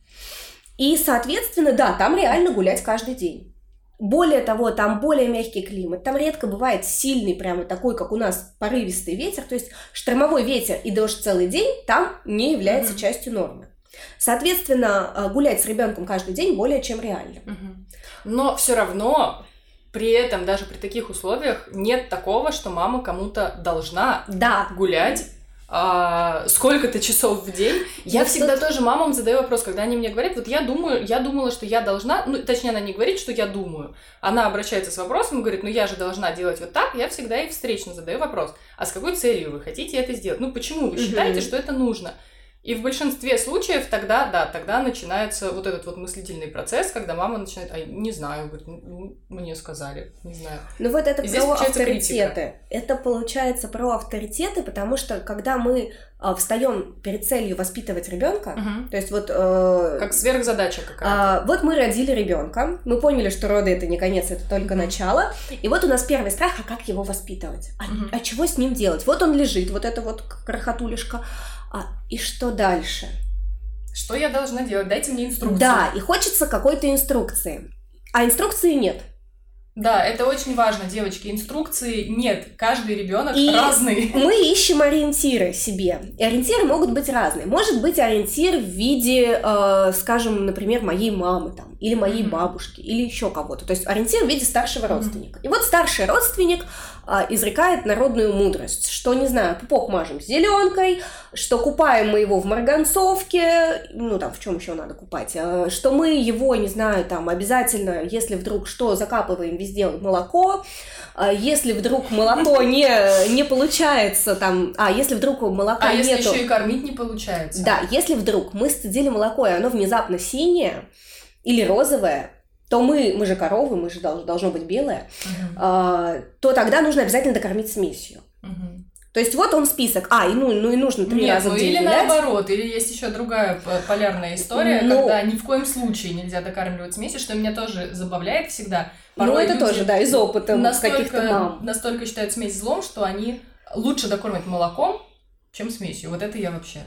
И, соответственно, да, там реально гулять каждый день. Более того, там более мягкий климат, там редко бывает сильный, прямо такой, как у нас, порывистый ветер, то есть штормовой ветер и дождь целый день там не является угу. частью нормы. Соответственно, э, гулять с ребенком каждый день более чем реально. Угу. Но все равно при этом, даже при таких условиях, нет такого, что мама кому-то должна да. гулять а, сколько-то часов в день. Я ну, всегда тоже мамам задаю вопрос, когда они мне говорят, вот я думаю, я думала, что я должна, ну, точнее, она не говорит, что я думаю, она обращается с вопросом и говорит, ну, я же должна делать вот так, я всегда ей встречно задаю вопрос, а с какой целью вы хотите это сделать? Ну, почему вы считаете, что это нужно? И в большинстве случаев тогда, да, тогда начинается вот этот вот мыслительный процесс, когда мама начинает, а не знаю, говорит, ну, мне сказали, не знаю. Ну вот это И про авторитеты. Критика. Это получается про авторитеты, потому что когда мы а, встаем перед целью воспитывать ребенка, угу. то есть вот... Э, как сверхзадача какая-то. А, вот мы родили ребенка, мы поняли, что роды это не конец, это только угу. начало, и вот у нас первый страх, а как его воспитывать? А, угу. а чего с ним делать? Вот он лежит, вот это вот крохотулишка, а и что дальше? Что я должна делать? Дайте мне инструкцию. Да, и хочется какой-то инструкции. А инструкции нет. Да, это очень важно, девочки. Инструкции нет. Каждый ребенок разный. Мы ищем ориентиры себе. И ориентиры могут быть разные. Может быть ориентир в виде, э, скажем, например, моей мамы там, или моей mm-hmm. бабушки, или еще кого-то. То есть ориентир в виде старшего mm-hmm. родственника. И вот старший родственник а, изрекает народную мудрость, что, не знаю, пупок мажем зеленкой, что купаем мы его в марганцовке, ну, там, в чем еще надо купать, а, что мы его, не знаю, там, обязательно, если вдруг что, закапываем везде молоко, а, если вдруг молоко не, не получается, там, а, если вдруг молока а нету... А если еще и кормить не получается? Да, если вдруг мы сцедили молоко, и оно внезапно синее или розовое, то мы, мы же коровы, мы же должно, должно быть белое, uh-huh. а, то тогда нужно обязательно докормить смесью. Uh-huh. То есть вот он список. А, и ну, ну и нужно три Нет, раза ну, в день или гулять. наоборот, или есть еще другая полярная история, ну, когда ни в коем случае нельзя докармливать смесью, что меня тоже забавляет всегда. Ну, Порой ну, это тоже, да, из опыта каких-то мам. Настолько считают смесь злом, что они лучше докормят молоком, чем смесью. Вот это я вообще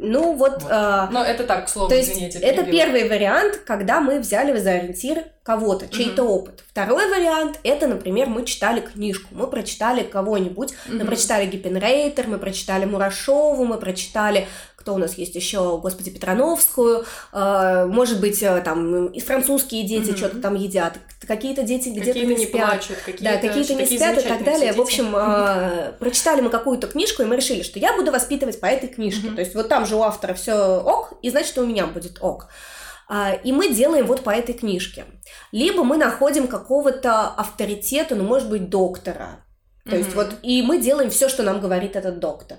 ну вот. вот. Э, Но это так, к слову, то есть извините. Это первый вариант, когда мы взяли за ориентир кого-то, чей-то опыт. Второй вариант это, например, мы читали книжку, мы прочитали кого-нибудь, угу. мы прочитали Гиппенрейтер, мы прочитали Мурашову, мы прочитали кто у нас есть еще, господи, Петрановскую, э, может быть, э, там и французские дети mm-hmm. что-то там едят, какие-то дети где-то какие не, не спят, плачут, да, какие-то не спят и так далее. В общем, э, прочитали мы какую-то книжку и мы решили, что я буду воспитывать по этой книжке, mm-hmm. то есть вот там же у автора все ок, и значит у меня будет ок. А, и мы делаем вот по этой книжке. Либо мы находим какого-то авторитета, ну, может быть, доктора. То mm-hmm. есть вот, и мы делаем все, что нам говорит этот доктор.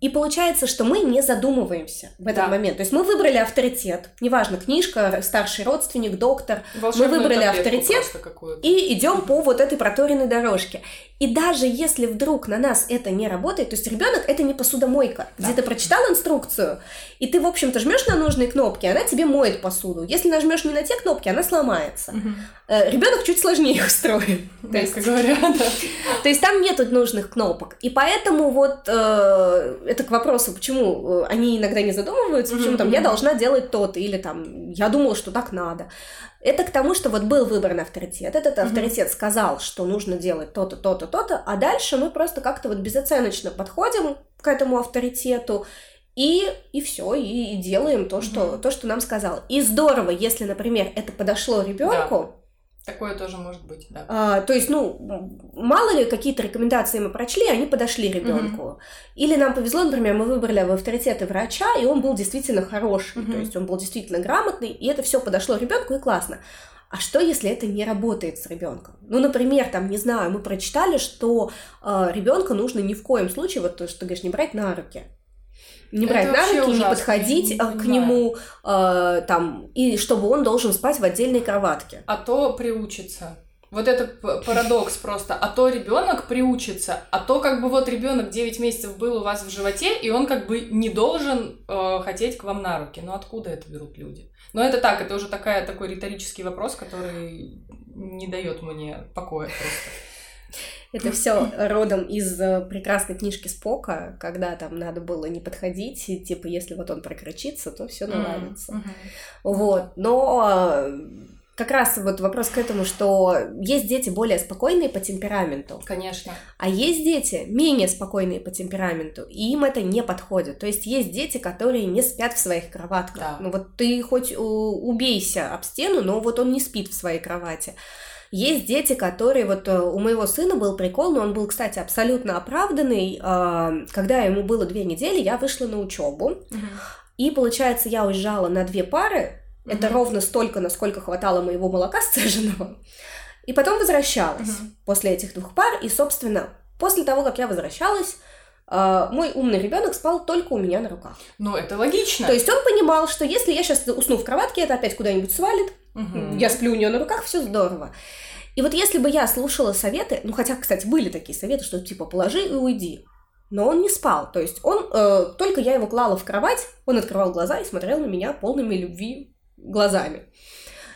и получается, что мы не задумываемся в этот да. момент. То есть мы выбрали авторитет, неважно, книжка, старший родственник, доктор. Волшебную мы выбрали авторитет и идем по вот этой проторенной дорожке. И даже если вдруг на нас это не работает, то есть ребенок это не посудомойка, да. где ты прочитал инструкцию, и ты, в общем-то, жмешь на нужные кнопки, она тебе моет посуду. Если нажмешь не на те кнопки, она сломается. Угу. Ребенок чуть сложнее устроен. То есть, говоря, да. То есть там нету нужных кнопок. И поэтому вот э, это к вопросу, почему э, они иногда не задумываются, почему там я должна делать то-то, или там я думала, что так надо. Это к тому, что вот был выбран авторитет, этот авторитет сказал, что нужно делать то-то, то-то, то-то, а дальше мы просто как-то вот безоценочно подходим к этому авторитету и, и все, и, и делаем то, что, mm-hmm. то, что нам сказал. И здорово, если, например, это подошло ребенку, да Такое тоже может быть, да. А, то есть, ну, мало ли какие-то рекомендации мы прочли, они подошли ребенку. Угу. Или нам повезло, например, мы выбрали в авторитеты врача, и он был действительно хороший, угу. то есть он был действительно грамотный, и это все подошло ребенку, и классно. А что, если это не работает с ребенком? Ну, например, там, не знаю, мы прочитали, что э, ребенка нужно ни в коем случае, вот то, что ты говоришь, не брать на руки не брать это на руки, ужасно. не подходить не э, к нему, э, там, и чтобы он должен спать в отдельной кроватке. А то приучится. Вот это парадокс просто. А то ребенок приучится, а то как бы вот ребенок 9 месяцев был у вас в животе, и он как бы не должен э, хотеть к вам на руки. Ну откуда это берут люди? Но это так, это уже такая, такой риторический вопрос, который не дает мне покоя просто. Это все родом из э, прекрасной книжки Спока, когда там надо было не подходить, и, типа, если вот он прокричится, то все наладится. Mm-hmm. Вот. Но э, как раз вот вопрос к этому, что есть дети более спокойные по темпераменту. Конечно. А есть дети менее спокойные по темпераменту, и им это не подходит. То есть есть дети, которые не спят в своих кроватках. Да. Ну вот ты хоть убейся об стену, но вот он не спит в своей кровати. Есть дети, которые, вот э, у моего сына был прикол, но он был, кстати, абсолютно оправданный. Когда ему было две недели, я вышла на учебу. Угу. И, получается, я уезжала на две пары. Угу. Это ровно столько, насколько хватало моего молока сцеженного. И потом возвращалась угу. после этих двух пар. И, собственно, после того, как я возвращалась, мой умный ребенок спал только у меня на руках. Ну, это логично. То есть он понимал, что если я сейчас усну в кроватке, это опять куда-нибудь свалит. Угу. Я сплю у нее на руках, все здорово. И вот если бы я слушала советы, ну хотя, кстати, были такие советы, что типа положи и уйди. Но он не спал. То есть он, э, только я его клала в кровать, он открывал глаза и смотрел на меня полными любви глазами.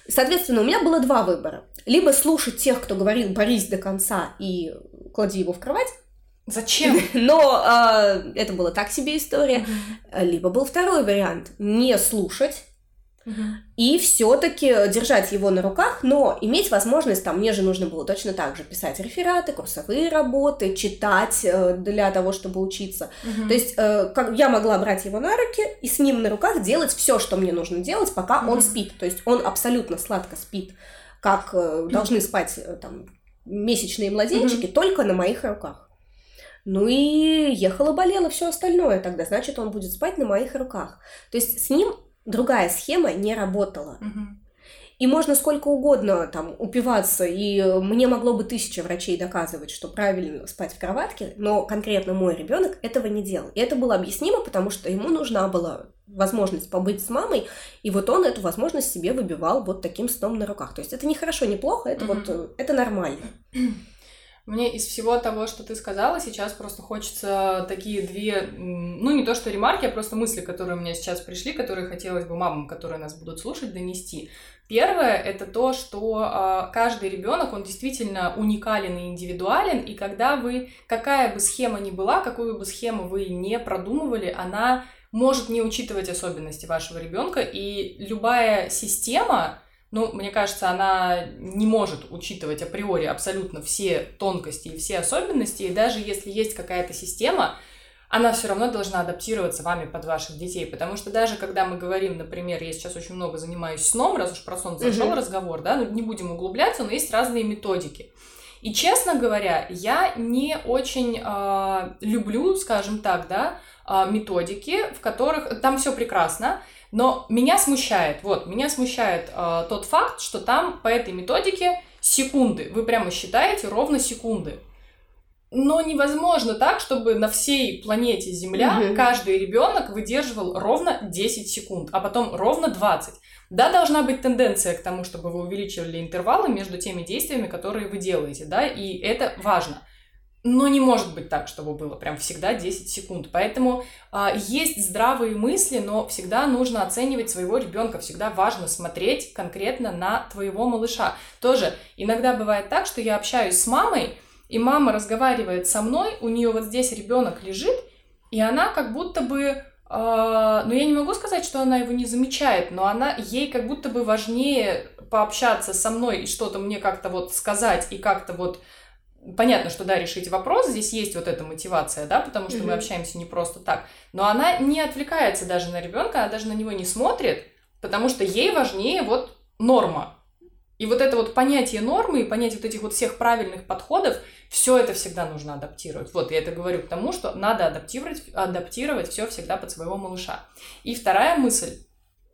Соответственно, у меня было два выбора. Либо слушать тех, кто говорил «борись до конца» и клади его в кровать, Зачем? Но э, это была так себе история. Mm-hmm. Либо был второй вариант не слушать. Угу. И все-таки держать его на руках, но иметь возможность, там, мне же нужно было точно так же писать рефераты, курсовые работы, читать э, для того, чтобы учиться. Угу. То есть э, как, я могла брать его на руки и с ним на руках делать все, что мне нужно делать, пока угу. он спит. То есть он абсолютно сладко спит, как э, должны спать э, там месячные младенчики, угу. только на моих руках. Ну и ехала, болела, все остальное тогда, значит, он будет спать на моих руках. То есть с ним другая схема не работала. И можно сколько угодно там упиваться, и мне могло бы тысяча врачей доказывать, что правильно спать в кроватке, но конкретно мой ребенок этого не делал. И это было объяснимо, потому что ему нужна была возможность побыть с мамой, и вот он эту возможность себе выбивал вот таким сном на руках. То есть это не хорошо, не плохо, это mm-hmm. вот это нормально. Мне из всего того, что ты сказала, сейчас просто хочется такие две, ну не то что ремарки, а просто мысли, которые у меня сейчас пришли, которые хотелось бы мамам, которые нас будут слушать, донести. Первое это то, что э, каждый ребенок, он действительно уникален и индивидуален, и когда вы, какая бы схема ни была, какую бы схему вы не продумывали, она может не учитывать особенности вашего ребенка, и любая система, ну, мне кажется, она не может учитывать априори абсолютно все тонкости и все особенности, и даже если есть какая-то система, она все равно должна адаптироваться вами под ваших детей, потому что даже когда мы говорим, например, я сейчас очень много занимаюсь сном, раз уж про сон зашел угу. разговор, да, ну не будем углубляться, но есть разные методики. И честно говоря, я не очень э, люблю, скажем так, да, э, методики, в которых там все прекрасно, но меня смущает, вот, меня смущает э, тот факт, что там по этой методике секунды. Вы прямо считаете ровно секунды. Но невозможно так, чтобы на всей планете Земля угу. каждый ребенок выдерживал ровно 10 секунд, а потом ровно 20. Да, должна быть тенденция к тому, чтобы вы увеличивали интервалы между теми действиями, которые вы делаете, да, и это важно. но не может быть так, чтобы было прям всегда 10 секунд. Поэтому э, есть здравые мысли, но всегда нужно оценивать своего ребенка. Всегда важно смотреть конкретно на твоего малыша. Тоже иногда бывает так, что я общаюсь с мамой, и мама разговаривает со мной, у нее вот здесь ребенок лежит, и она как будто бы Uh, ну, я не могу сказать, что она его не замечает, но она ей как будто бы важнее пообщаться со мной и что-то мне как-то вот сказать и как-то вот понятно, что да, решить вопрос, здесь есть вот эта мотивация, да, потому что mm-hmm. мы общаемся не просто так, но она не отвлекается даже на ребенка, она даже на него не смотрит, потому что ей важнее вот норма. И вот это вот понятие нормы и понятие вот этих вот всех правильных подходов, все это всегда нужно адаптировать. Вот я это говорю к тому, что надо адаптировать, адаптировать все всегда под своего малыша. И вторая мысль,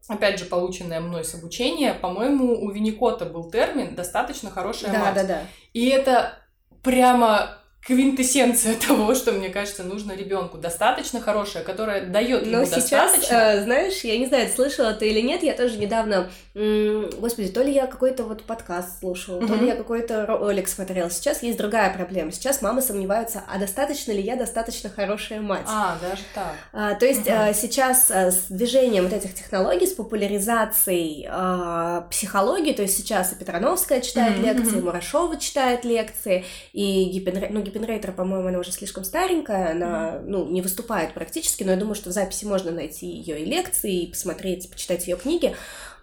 опять же, полученная мной с обучения, по-моему, у Винникота был термин «достаточно хорошая да, мать». Да, да, да. И это прямо квинтэссенция того, что, мне кажется, нужно ребенку. Достаточно хорошая, которая дает ему Но сейчас, достаточно. Э, знаешь, я не знаю, слышала ты или нет, я тоже недавно, господи, то ли я какой-то вот подкаст слушала, mm-hmm. то ли я какой-то ролик смотрела. Сейчас есть другая проблема. Сейчас мамы сомневаются, а достаточно ли я достаточно хорошая мать. А, даже так. А, то есть mm-hmm. сейчас э, с движением вот этих технологий, с популяризацией а, психологии, то есть сейчас и Петрановская читает mm-hmm. лекции, и Мурашова читает лекции, и гипер... ну, Гиппенрейтер, по-моему, она уже слишком старенькая, она, mm-hmm. ну, не выступает практически, но я думаю, что в записи можно найти ее и лекции, и посмотреть, почитать ее книги.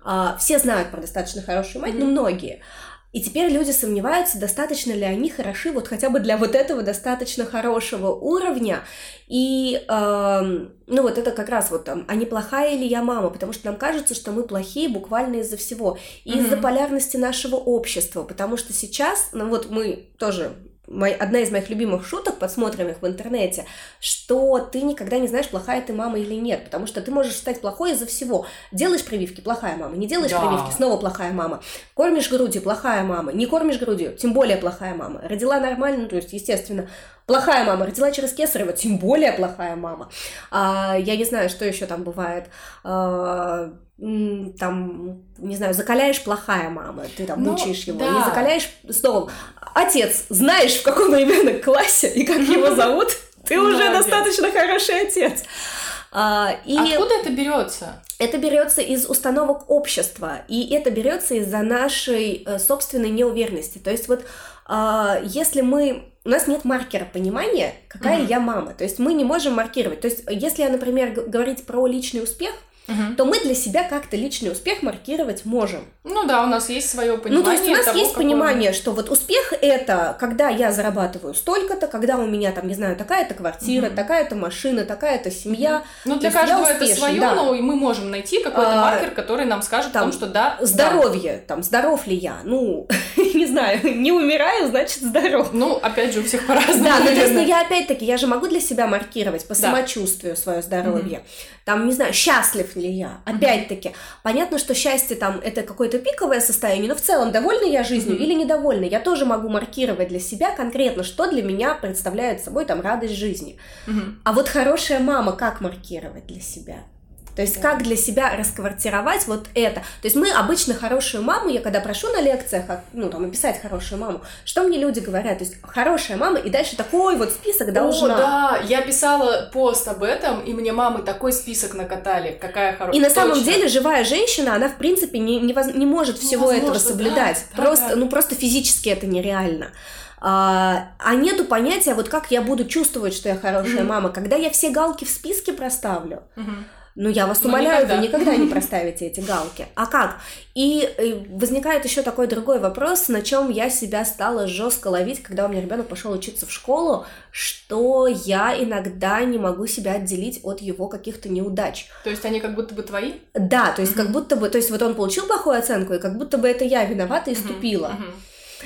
А, все знают про достаточно хорошую мать, mm-hmm. но многие. И теперь люди сомневаются, достаточно ли они хороши вот хотя бы для вот этого достаточно хорошего уровня. И, э, ну вот это как раз вот там, а не плохая ли я мама? Потому что нам кажется, что мы плохие буквально из-за всего. И mm-hmm. из-за полярности нашего общества. Потому что сейчас, ну вот мы тоже одна из моих любимых шуток, подсмотренных в интернете, что ты никогда не знаешь, плохая ты мама или нет, потому что ты можешь стать плохой из-за всего. Делаешь прививки, плохая мама, не делаешь да. прививки, снова плохая мама. Кормишь грудью, плохая мама, не кормишь грудью, тем более плохая мама. Родила нормально, ну, то есть, естественно, плохая мама, родила через кесарево, тем более плохая мама. А, я не знаю, что еще там бывает. А, там, не знаю, закаляешь плохая мама, ты там ну, мучаешь его, да. не закаляешь снова. Отец, знаешь, в каком ребенок классе и как его зовут, ты уже достаточно хороший отец. А, и Откуда это берется? Это берется из установок общества, и это берется из-за нашей э, собственной неуверенности. То есть вот а, если мы у нас нет маркера понимания, какая mm-hmm. я мама. То есть мы не можем маркировать. То есть если, например, говорить про личный успех, угу. то мы для себя как-то личный успех маркировать можем. Ну да, у нас есть свое понимание. Ну то есть у нас того, есть понимание, что вот успех это когда я зарабатываю столько-то, когда у меня там, не знаю, такая-то квартира, угу. такая-то машина, такая-то семья. Ну для каждого это свое, да. но мы можем найти какой-то а, маркер, который нам скажет там, о том, что да. Здоровье, да. там, здоров ли я, ну, не знаю, не умираю, значит здоров. Ну, опять же, у всех по-разному. Да, ну то есть, ну, я опять-таки, я же могу для себя маркировать по да. самочувствию свое здоровье. Там, не знаю, счастлив ли я. Опять-таки, понятно, что счастье там это какое-то пиковое состояние, но в целом довольна я жизнью mm-hmm. или недовольна, я тоже могу маркировать для себя конкретно, что для меня представляет собой там радость жизни. Mm-hmm. А вот хорошая мама как маркировать для себя? То есть как для себя расквартировать вот это. То есть мы обычно хорошую маму, я когда прошу на лекциях, ну там описать хорошую маму, что мне люди говорят? То есть хорошая мама, и дальше такой вот список должна. О, да, я писала пост об этом, и мне мамы такой список накатали, какая хорошая. И на самом деле живая женщина, она в принципе не, не, воз... не может всего Невозможно, этого соблюдать. Да, просто, да, да. ну просто физически это нереально. А, а нету понятия, вот как я буду чувствовать, что я хорошая mm-hmm. мама, когда я все галки в списке проставлю. Mm-hmm ну, я вас умоляю, никогда. вы никогда не проставите эти галки. А как? И э, возникает еще такой другой вопрос, на чем я себя стала жестко ловить, когда у меня ребенок пошел учиться в школу, что я иногда не могу себя отделить от его каких-то неудач. То есть они как будто бы твои? Да, то есть как будто бы, то есть вот он получил плохую оценку, и как будто бы это я виновата и ступила.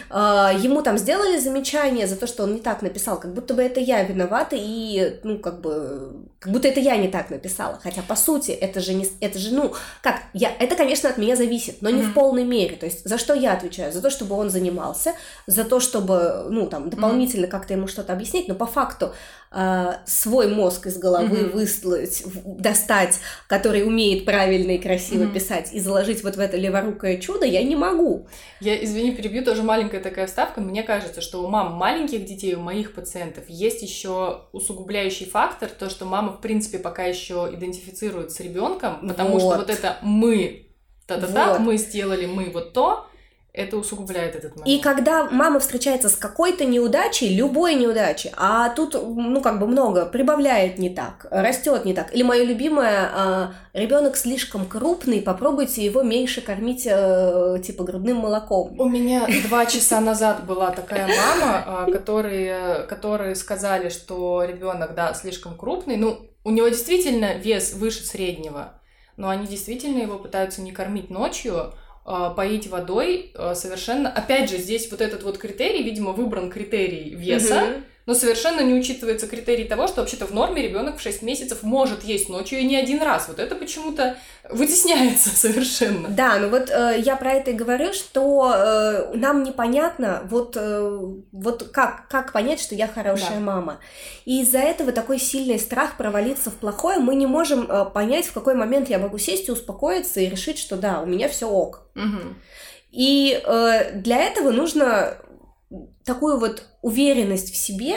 А, ему там сделали замечание за то, что он не так написал, как будто бы это я виновата, и, ну, как бы, как будто это я не так написала. Хотя, по сути, это же не, это же, ну, как, я, это, конечно, от меня зависит, но не mm-hmm. в полной мере. То есть, за что я отвечаю? За то, чтобы он занимался, за то, чтобы, ну, там, дополнительно mm-hmm. как-то ему что-то объяснить, но по факту э, свой мозг из головы mm-hmm. выслать, достать, который умеет правильно и красиво mm-hmm. писать, и заложить вот в это леворукое чудо, я не могу. Я, извини, перебью, тоже маленькая такая вставка. Мне кажется, что у мам маленьких детей, у моих пациентов, есть еще усугубляющий фактор, то, что мама, в принципе, пока еще идентифицирует с ребенком, потому вот. что вот это мы, та-та-та, вот. мы сделали, мы вот то, это усугубляет этот момент. И когда мама встречается с какой-то неудачей, любой неудачей, а тут, ну, как бы много, прибавляет не так, растет не так. Или мое любимое, а, ребенок слишком крупный, попробуйте его меньше кормить, а, типа, грудным молоком. У меня два часа назад была такая мама, а, которые, которые сказали, что ребенок, да, слишком крупный. Ну, у него действительно вес выше среднего, но они действительно его пытаются не кормить ночью, поить водой а, совершенно... Опять же, здесь вот этот вот критерий, видимо, выбран критерий веса, угу но совершенно не учитывается критерий того, что вообще-то в норме ребенок в 6 месяцев может есть ночью и не один раз. Вот это почему-то вытесняется совершенно. Да, ну вот э, я про это и говорю, что э, нам непонятно, вот, э, вот как, как понять, что я хорошая да. мама. И из-за этого такой сильный страх провалиться в плохое, мы не можем э, понять, в какой момент я могу сесть и успокоиться и решить, что да, у меня все ок. Угу. И э, для этого нужно такую вот уверенность в себе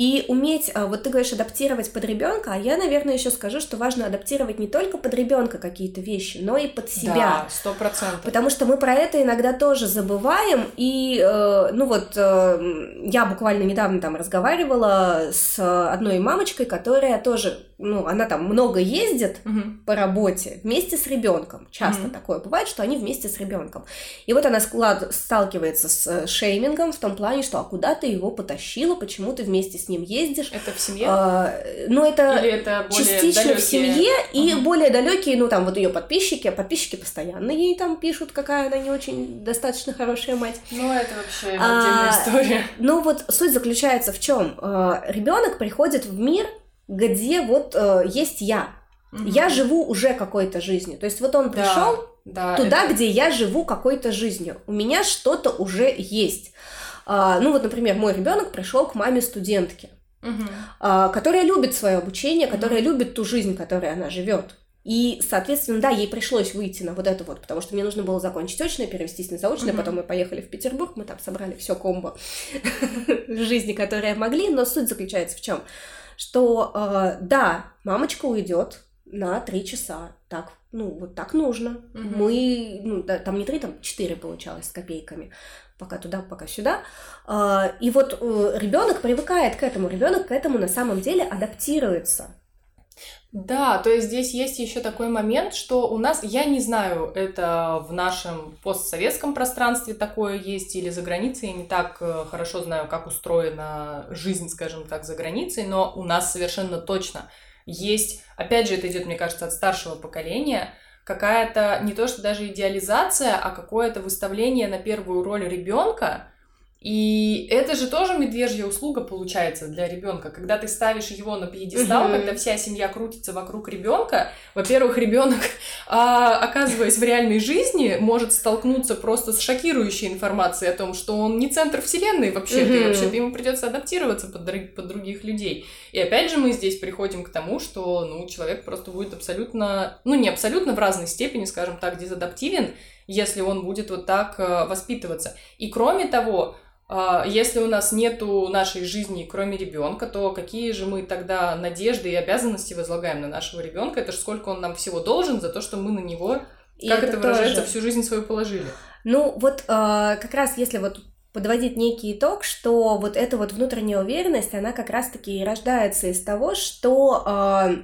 и уметь, а, вот ты говоришь, адаптировать под ребенка, а я, наверное, еще скажу, что важно адаптировать не только под ребенка какие-то вещи, но и под себя. Да, сто процентов. Потому что мы про это иногда тоже забываем. И, э, ну вот, э, я буквально недавно там разговаривала с одной мамочкой, которая тоже, ну, она там много ездит угу. по работе вместе с ребенком. Часто угу. такое бывает, что они вместе с ребенком. И вот она склад... сталкивается с шеймингом в том плане, что а куда ты его потащила, почему ты вместе с ним ездишь. Это в семье? А, ну, это, Или это частично далекие... в семье, и uh более далекие, ну, там, вот ее подписчики, а подписчики постоянно ей там пишут, какая она не очень достаточно хорошая мать. Ну, это вообще отдельная а, история. Ну, вот суть заключается в чем? А, ребенок приходит в мир, где вот а, есть я. Угу. Я живу уже какой-то жизнью. То есть вот он пришел да, да, туда, это... где я живу какой-то жизнью. У меня что-то уже есть. А, ну вот, например, мой ребенок пришел к маме студентки, угу. которая любит свое обучение, которая угу. любит ту жизнь, которой она живет. И, соответственно, да, ей пришлось выйти на вот это вот, потому что мне нужно было закончить очное, перевестись на заочное, mm потом мы поехали в Петербург, мы там собрали все комбо жизни, которые могли, но суть заключается в чем, что э, да, мамочка уйдет на три часа, так, ну, вот так нужно. mm Мы, ну, да, там не три, там четыре получалось с копейками пока туда, пока сюда. А, и вот э, ребенок привыкает к этому, ребенок к этому на самом деле адаптируется. Да, то есть здесь есть еще такой момент, что у нас, я не знаю, это в нашем постсоветском пространстве такое есть или за границей, я не так э, хорошо знаю, как устроена жизнь, скажем так, за границей, но у нас совершенно точно есть, опять же, это идет, мне кажется, от старшего поколения, какая-то не то что даже идеализация, а какое-то выставление на первую роль ребенка, и это же тоже медвежья услуга получается для ребенка, когда ты ставишь его на пьедестал, угу. когда вся семья крутится вокруг ребенка. Во-первых, ребенок, а, оказываясь в реальной жизни, может столкнуться просто с шокирующей информацией о том, что он не центр вселенной вообще-то, угу. и вообще-то ему придется адаптироваться под, под других людей. И опять же мы здесь приходим к тому, что ну человек просто будет абсолютно, ну не абсолютно в разной степени, скажем так, дезадаптивен, если он будет вот так э, воспитываться. И кроме того, если у нас нету нашей жизни, кроме ребенка, то какие же мы тогда надежды и обязанности возлагаем на нашего ребенка? Это же сколько он нам всего должен за то, что мы на него, и как это, это выражается, всю жизнь свою положили. Ну, вот э, как раз если вот подводить некий итог, что вот эта вот внутренняя уверенность, она как раз-таки рождается из того, что э,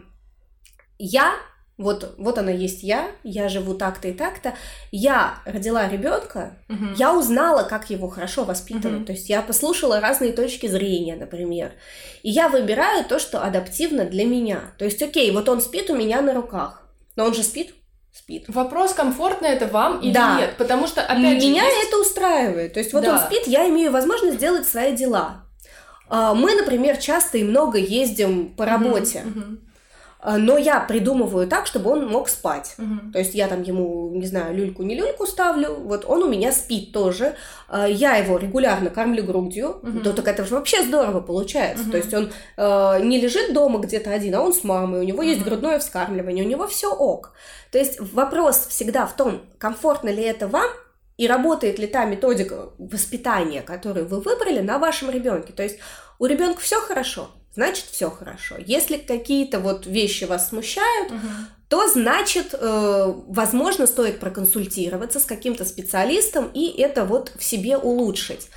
я вот, вот она есть я, я живу так-то и так-то. Я родила ребенка, угу. я узнала, как его хорошо воспитывать. Угу. То есть я послушала разные точки зрения, например. И я выбираю то, что адаптивно для меня. То есть, окей, вот он спит у меня на руках. Но он же спит, спит. Вопрос, комфортно это вам или да. нет? Потому что, опять же, Меня есть... это устраивает. То есть, вот да. он спит, я имею возможность сделать свои дела. А, мы, например, часто и много ездим по работе. Угу, угу. А, но я придумываю так, чтобы он мог спать. Угу. То есть я там ему, не знаю, люльку не люльку ставлю, вот он у меня спит тоже. А, я его регулярно кормлю грудью, угу. то так это же вообще здорово получается. Угу. То есть он э, не лежит дома где-то один, а он с мамой, у него угу. есть грудное вскармливание, у него все ок. То есть вопрос всегда в том, комфортно ли это вам, и работает ли та методика воспитания, которую вы выбрали на вашем ребенке. То есть у ребенка все хорошо, значит все хорошо. Если какие-то вот вещи вас смущают, угу. то значит, э, возможно, стоит проконсультироваться с каким-то специалистом и это вот в себе улучшить.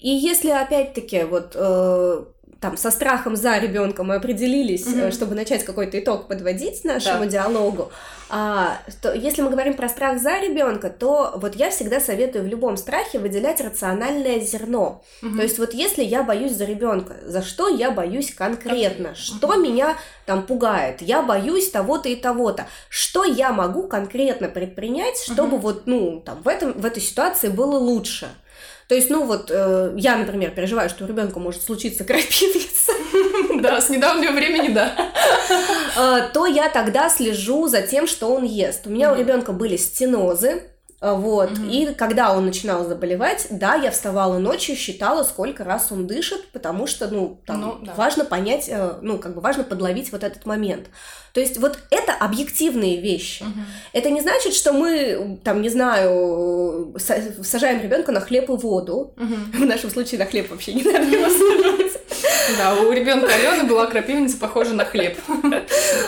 И если опять-таки вот э, там со страхом за ребенка мы определились, mm-hmm. чтобы начать какой-то итог подводить нашему да. диалогу, а, то если мы говорим про страх за ребенка, то вот я всегда советую в любом страхе выделять рациональное зерно. Mm-hmm. То есть вот если я боюсь за ребенка, за что я боюсь конкретно, okay. что mm-hmm. меня там пугает, я боюсь того-то и того-то, что я могу конкретно предпринять, чтобы mm-hmm. вот ну там в этом в этой ситуации было лучше. То есть, ну вот, э, я, например, переживаю, что у ребенка может случиться крапивница. Да, с недавнего времени, да. Э, то я тогда слежу за тем, что он ест. У меня у ребенка были стенозы, вот. Mm-hmm. И когда он начинал заболевать, да, я вставала ночью, считала, сколько раз он дышит, потому что, ну, там ну, да. важно понять, э, ну, как бы важно подловить вот этот момент. То есть вот это объективные вещи. Mm-hmm. Это не значит, что мы, там, не знаю, сажаем ребенка на хлеб и воду. Mm-hmm. В нашем случае на хлеб вообще не надо его. Да, у ребенка Алены была крапивница похожа на хлеб.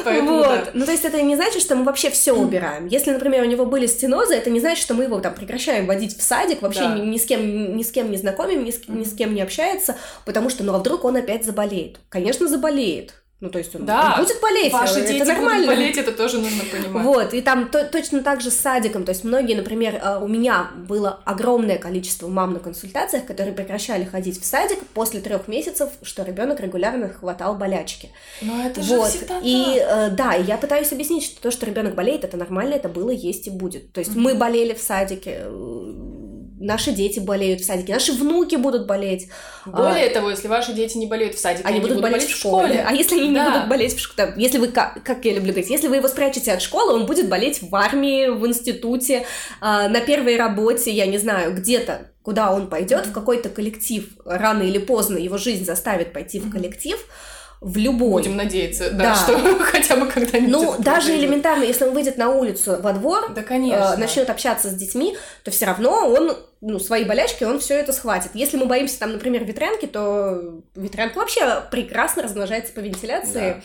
Вот. Ну, то есть это не значит, что мы вообще все убираем. Если, например, у него были стенозы, это не значит, что мы его там прекращаем водить в садик, вообще ни, с кем ни с кем не знакомим, ни с, ни с кем не общается, потому что, ну, а вдруг он опять заболеет? Конечно, заболеет. Ну, то есть он, да, он будет болеть, ваши это дети нормально. будут болеть, это тоже нужно понимать. Вот, и там то, точно так же с садиком, то есть многие, например, а, у меня было огромное количество мам на консультациях, которые прекращали ходить в садик после трех месяцев, что ребенок регулярно хватал болячки. Но это же вот. всегда И э, да, я пытаюсь объяснить, что то, что ребенок болеет, это нормально, это было, есть и будет. То есть mm-hmm. мы болели в садике, э, наши дети болеют в садике, наши внуки будут болеть. Более а, того, если ваши дети не болеют в садике, они, они будут, болеть, болеть в школе. школе. А если они да. не будут болеть в школе, если вы, как, как я люблю говорить, если вы его спрячете от школы, он будет болеть в армии, в институте, а, на первой работе, я не знаю, где-то куда он пойдет, mm-hmm. в какой-то коллектив, рано или поздно его жизнь заставит пойти mm-hmm. в коллектив, в любой. Будем надеяться, да, да. что хотя бы когда-нибудь. Ну, даже произойдет. элементарно, если он выйдет на улицу во двор, да, конечно. Э, начнет общаться с детьми, то все равно он ну, свои болячки, он все это схватит. Если мы боимся там, например, ветрянки, то ветрянка вообще прекрасно размножается по вентиляции. Да.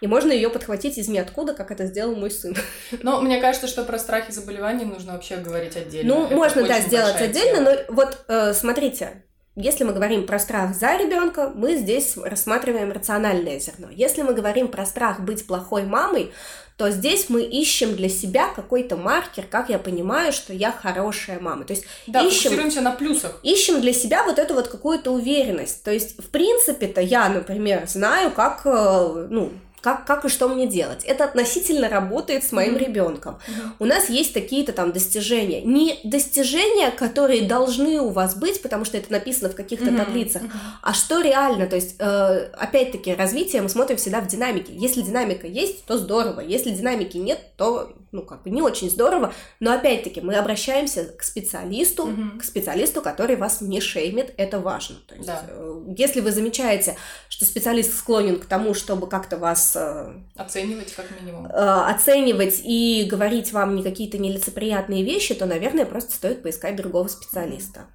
И можно ее подхватить из ниоткуда, как это сделал мой сын. Но мне кажется, что про страхи заболеваний нужно вообще говорить отдельно. Ну, это можно, да, сделать отдельно, тема. но вот э, смотрите, если мы говорим про страх за ребенка, мы здесь рассматриваем рациональное зерно. Если мы говорим про страх быть плохой мамой, то здесь мы ищем для себя какой-то маркер, как я понимаю, что я хорошая мама. То есть да, ищем, на плюсах. Ищем для себя вот эту вот какую-то уверенность. То есть, в принципе-то я, например, знаю, как, э, ну, как, как и что мне делать. Это относительно работает с моим mm-hmm. ребенком. Mm-hmm. У нас есть какие-то там достижения. Не достижения, которые должны у вас быть, потому что это написано в каких-то mm-hmm. таблицах, mm-hmm. а что реально. То есть, э, опять-таки, развитие мы смотрим всегда в динамике. Если динамика есть, то здорово. Если динамики нет, то, ну, как бы не очень здорово. Но опять-таки, мы обращаемся к специалисту, mm-hmm. к специалисту, который вас не шеймит. Это важно. То есть, да. э, если вы замечаете, что специалист склонен к тому, чтобы как-то вас Э, оценивать как минимум. Э, оценивать и говорить вам не какие-то нелицеприятные вещи, то, наверное, просто стоит поискать другого специалиста.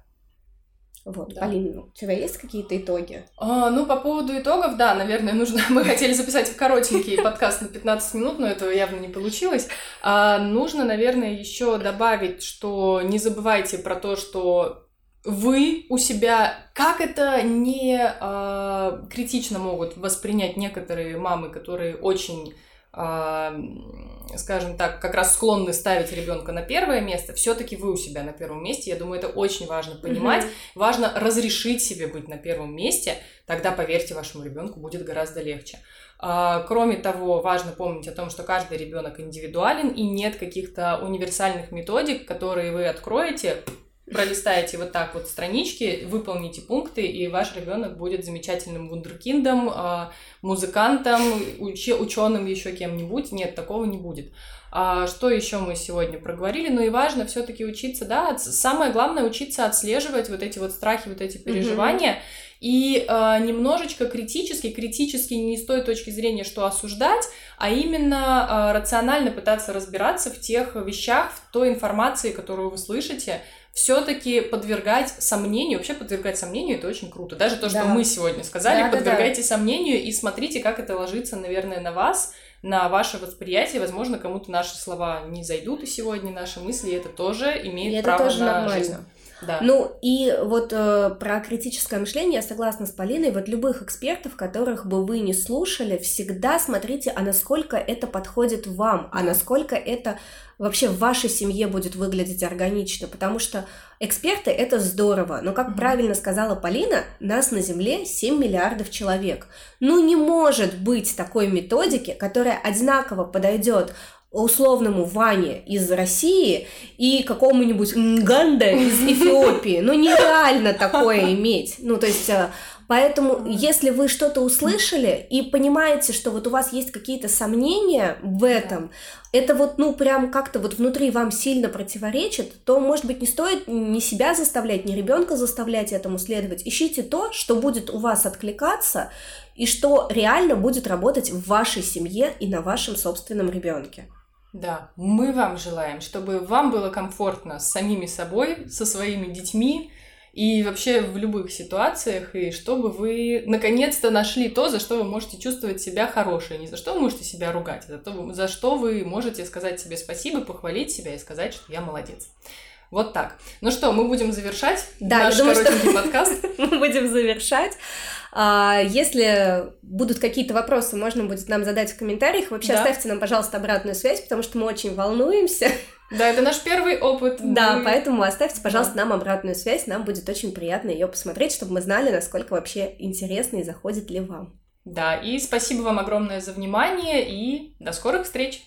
Вот, да. Полина, у тебя есть какие-то итоги? А, ну, по поводу итогов, да, наверное, нужно... Мы хотели записать коротенький подкаст на 15 минут, но этого явно не получилось. А, нужно, наверное, еще добавить, что не забывайте про то, что вы у себя, как это не э, критично могут воспринять некоторые мамы, которые очень, скажем так, как раз склонны ставить ребенка на первое место, все-таки вы у себя на первом месте. Я думаю, это очень важно понимать. Mm-hmm. Важно разрешить себе быть на первом месте, тогда, поверьте, вашему ребенку будет гораздо легче. Кроме того, важно помнить о том, что каждый ребенок индивидуален и нет каких-то универсальных методик, которые вы откроете, пролистаете вот так вот странички, выполните пункты, и ваш ребенок будет замечательным вундеркиндом, а, музыкантом, уч- ученым еще кем-нибудь. Нет, такого не будет. А что еще мы сегодня проговорили? Ну и важно все-таки учиться, да, самое главное учиться отслеживать вот эти вот страхи, вот эти переживания. Mm-hmm. И э, немножечко критически, критически не с той точки зрения, что осуждать, а именно э, рационально пытаться разбираться в тех вещах, в той информации, которую вы слышите, все-таки подвергать сомнению, вообще подвергать сомнению это очень круто. Даже то, что да. мы сегодня сказали, да, подвергайте да, да. сомнению и смотрите, как это ложится, наверное, на вас, на ваше восприятие. Возможно, кому-то наши слова не зайдут и сегодня наши мысли, и это тоже имеет и право это тоже на нормально. жизнь. Да. Ну и вот э, про критическое мышление я согласна с Полиной. Вот любых экспертов, которых бы вы не слушали, всегда смотрите, а насколько это подходит вам, а насколько это вообще в вашей семье будет выглядеть органично, потому что эксперты это здорово, но как mm-hmm. правильно сказала Полина, нас на Земле 7 миллиардов человек. Ну не может быть такой методики, которая одинаково подойдет условному Ване из России и какому-нибудь Нганде из Эфиопии. Ну, нереально такое иметь. Ну, то есть э, Поэтому, если вы что-то услышали и понимаете, что вот у вас есть какие-то сомнения в этом, это вот, ну, прям как-то вот внутри вам сильно противоречит, то, может быть, не стоит ни себя заставлять, ни ребенка заставлять этому следовать. Ищите то, что будет у вас откликаться и что реально будет работать в вашей семье и на вашем собственном ребенке. Да, мы вам желаем, чтобы вам было комфортно с самими собой, со своими детьми, и вообще в любых ситуациях, и чтобы вы наконец-то нашли то, за что вы можете чувствовать себя хорошей, не за что вы можете себя ругать, а за, то, за что вы можете сказать себе спасибо, похвалить себя и сказать, что я молодец. Вот так. Ну что, мы будем завершать да, наш думаю, коротенький что... подкаст. мы будем завершать. А, если будут какие-то вопросы, можно будет нам задать в комментариях. Вообще да. оставьте нам, пожалуйста, обратную связь, потому что мы очень волнуемся. Да, это наш первый опыт. Да, мы... поэтому оставьте, пожалуйста, да. нам обратную связь. Нам будет очень приятно ее посмотреть, чтобы мы знали, насколько вообще интересно и заходит ли вам. Да, и спасибо вам огромное за внимание и до скорых встреч!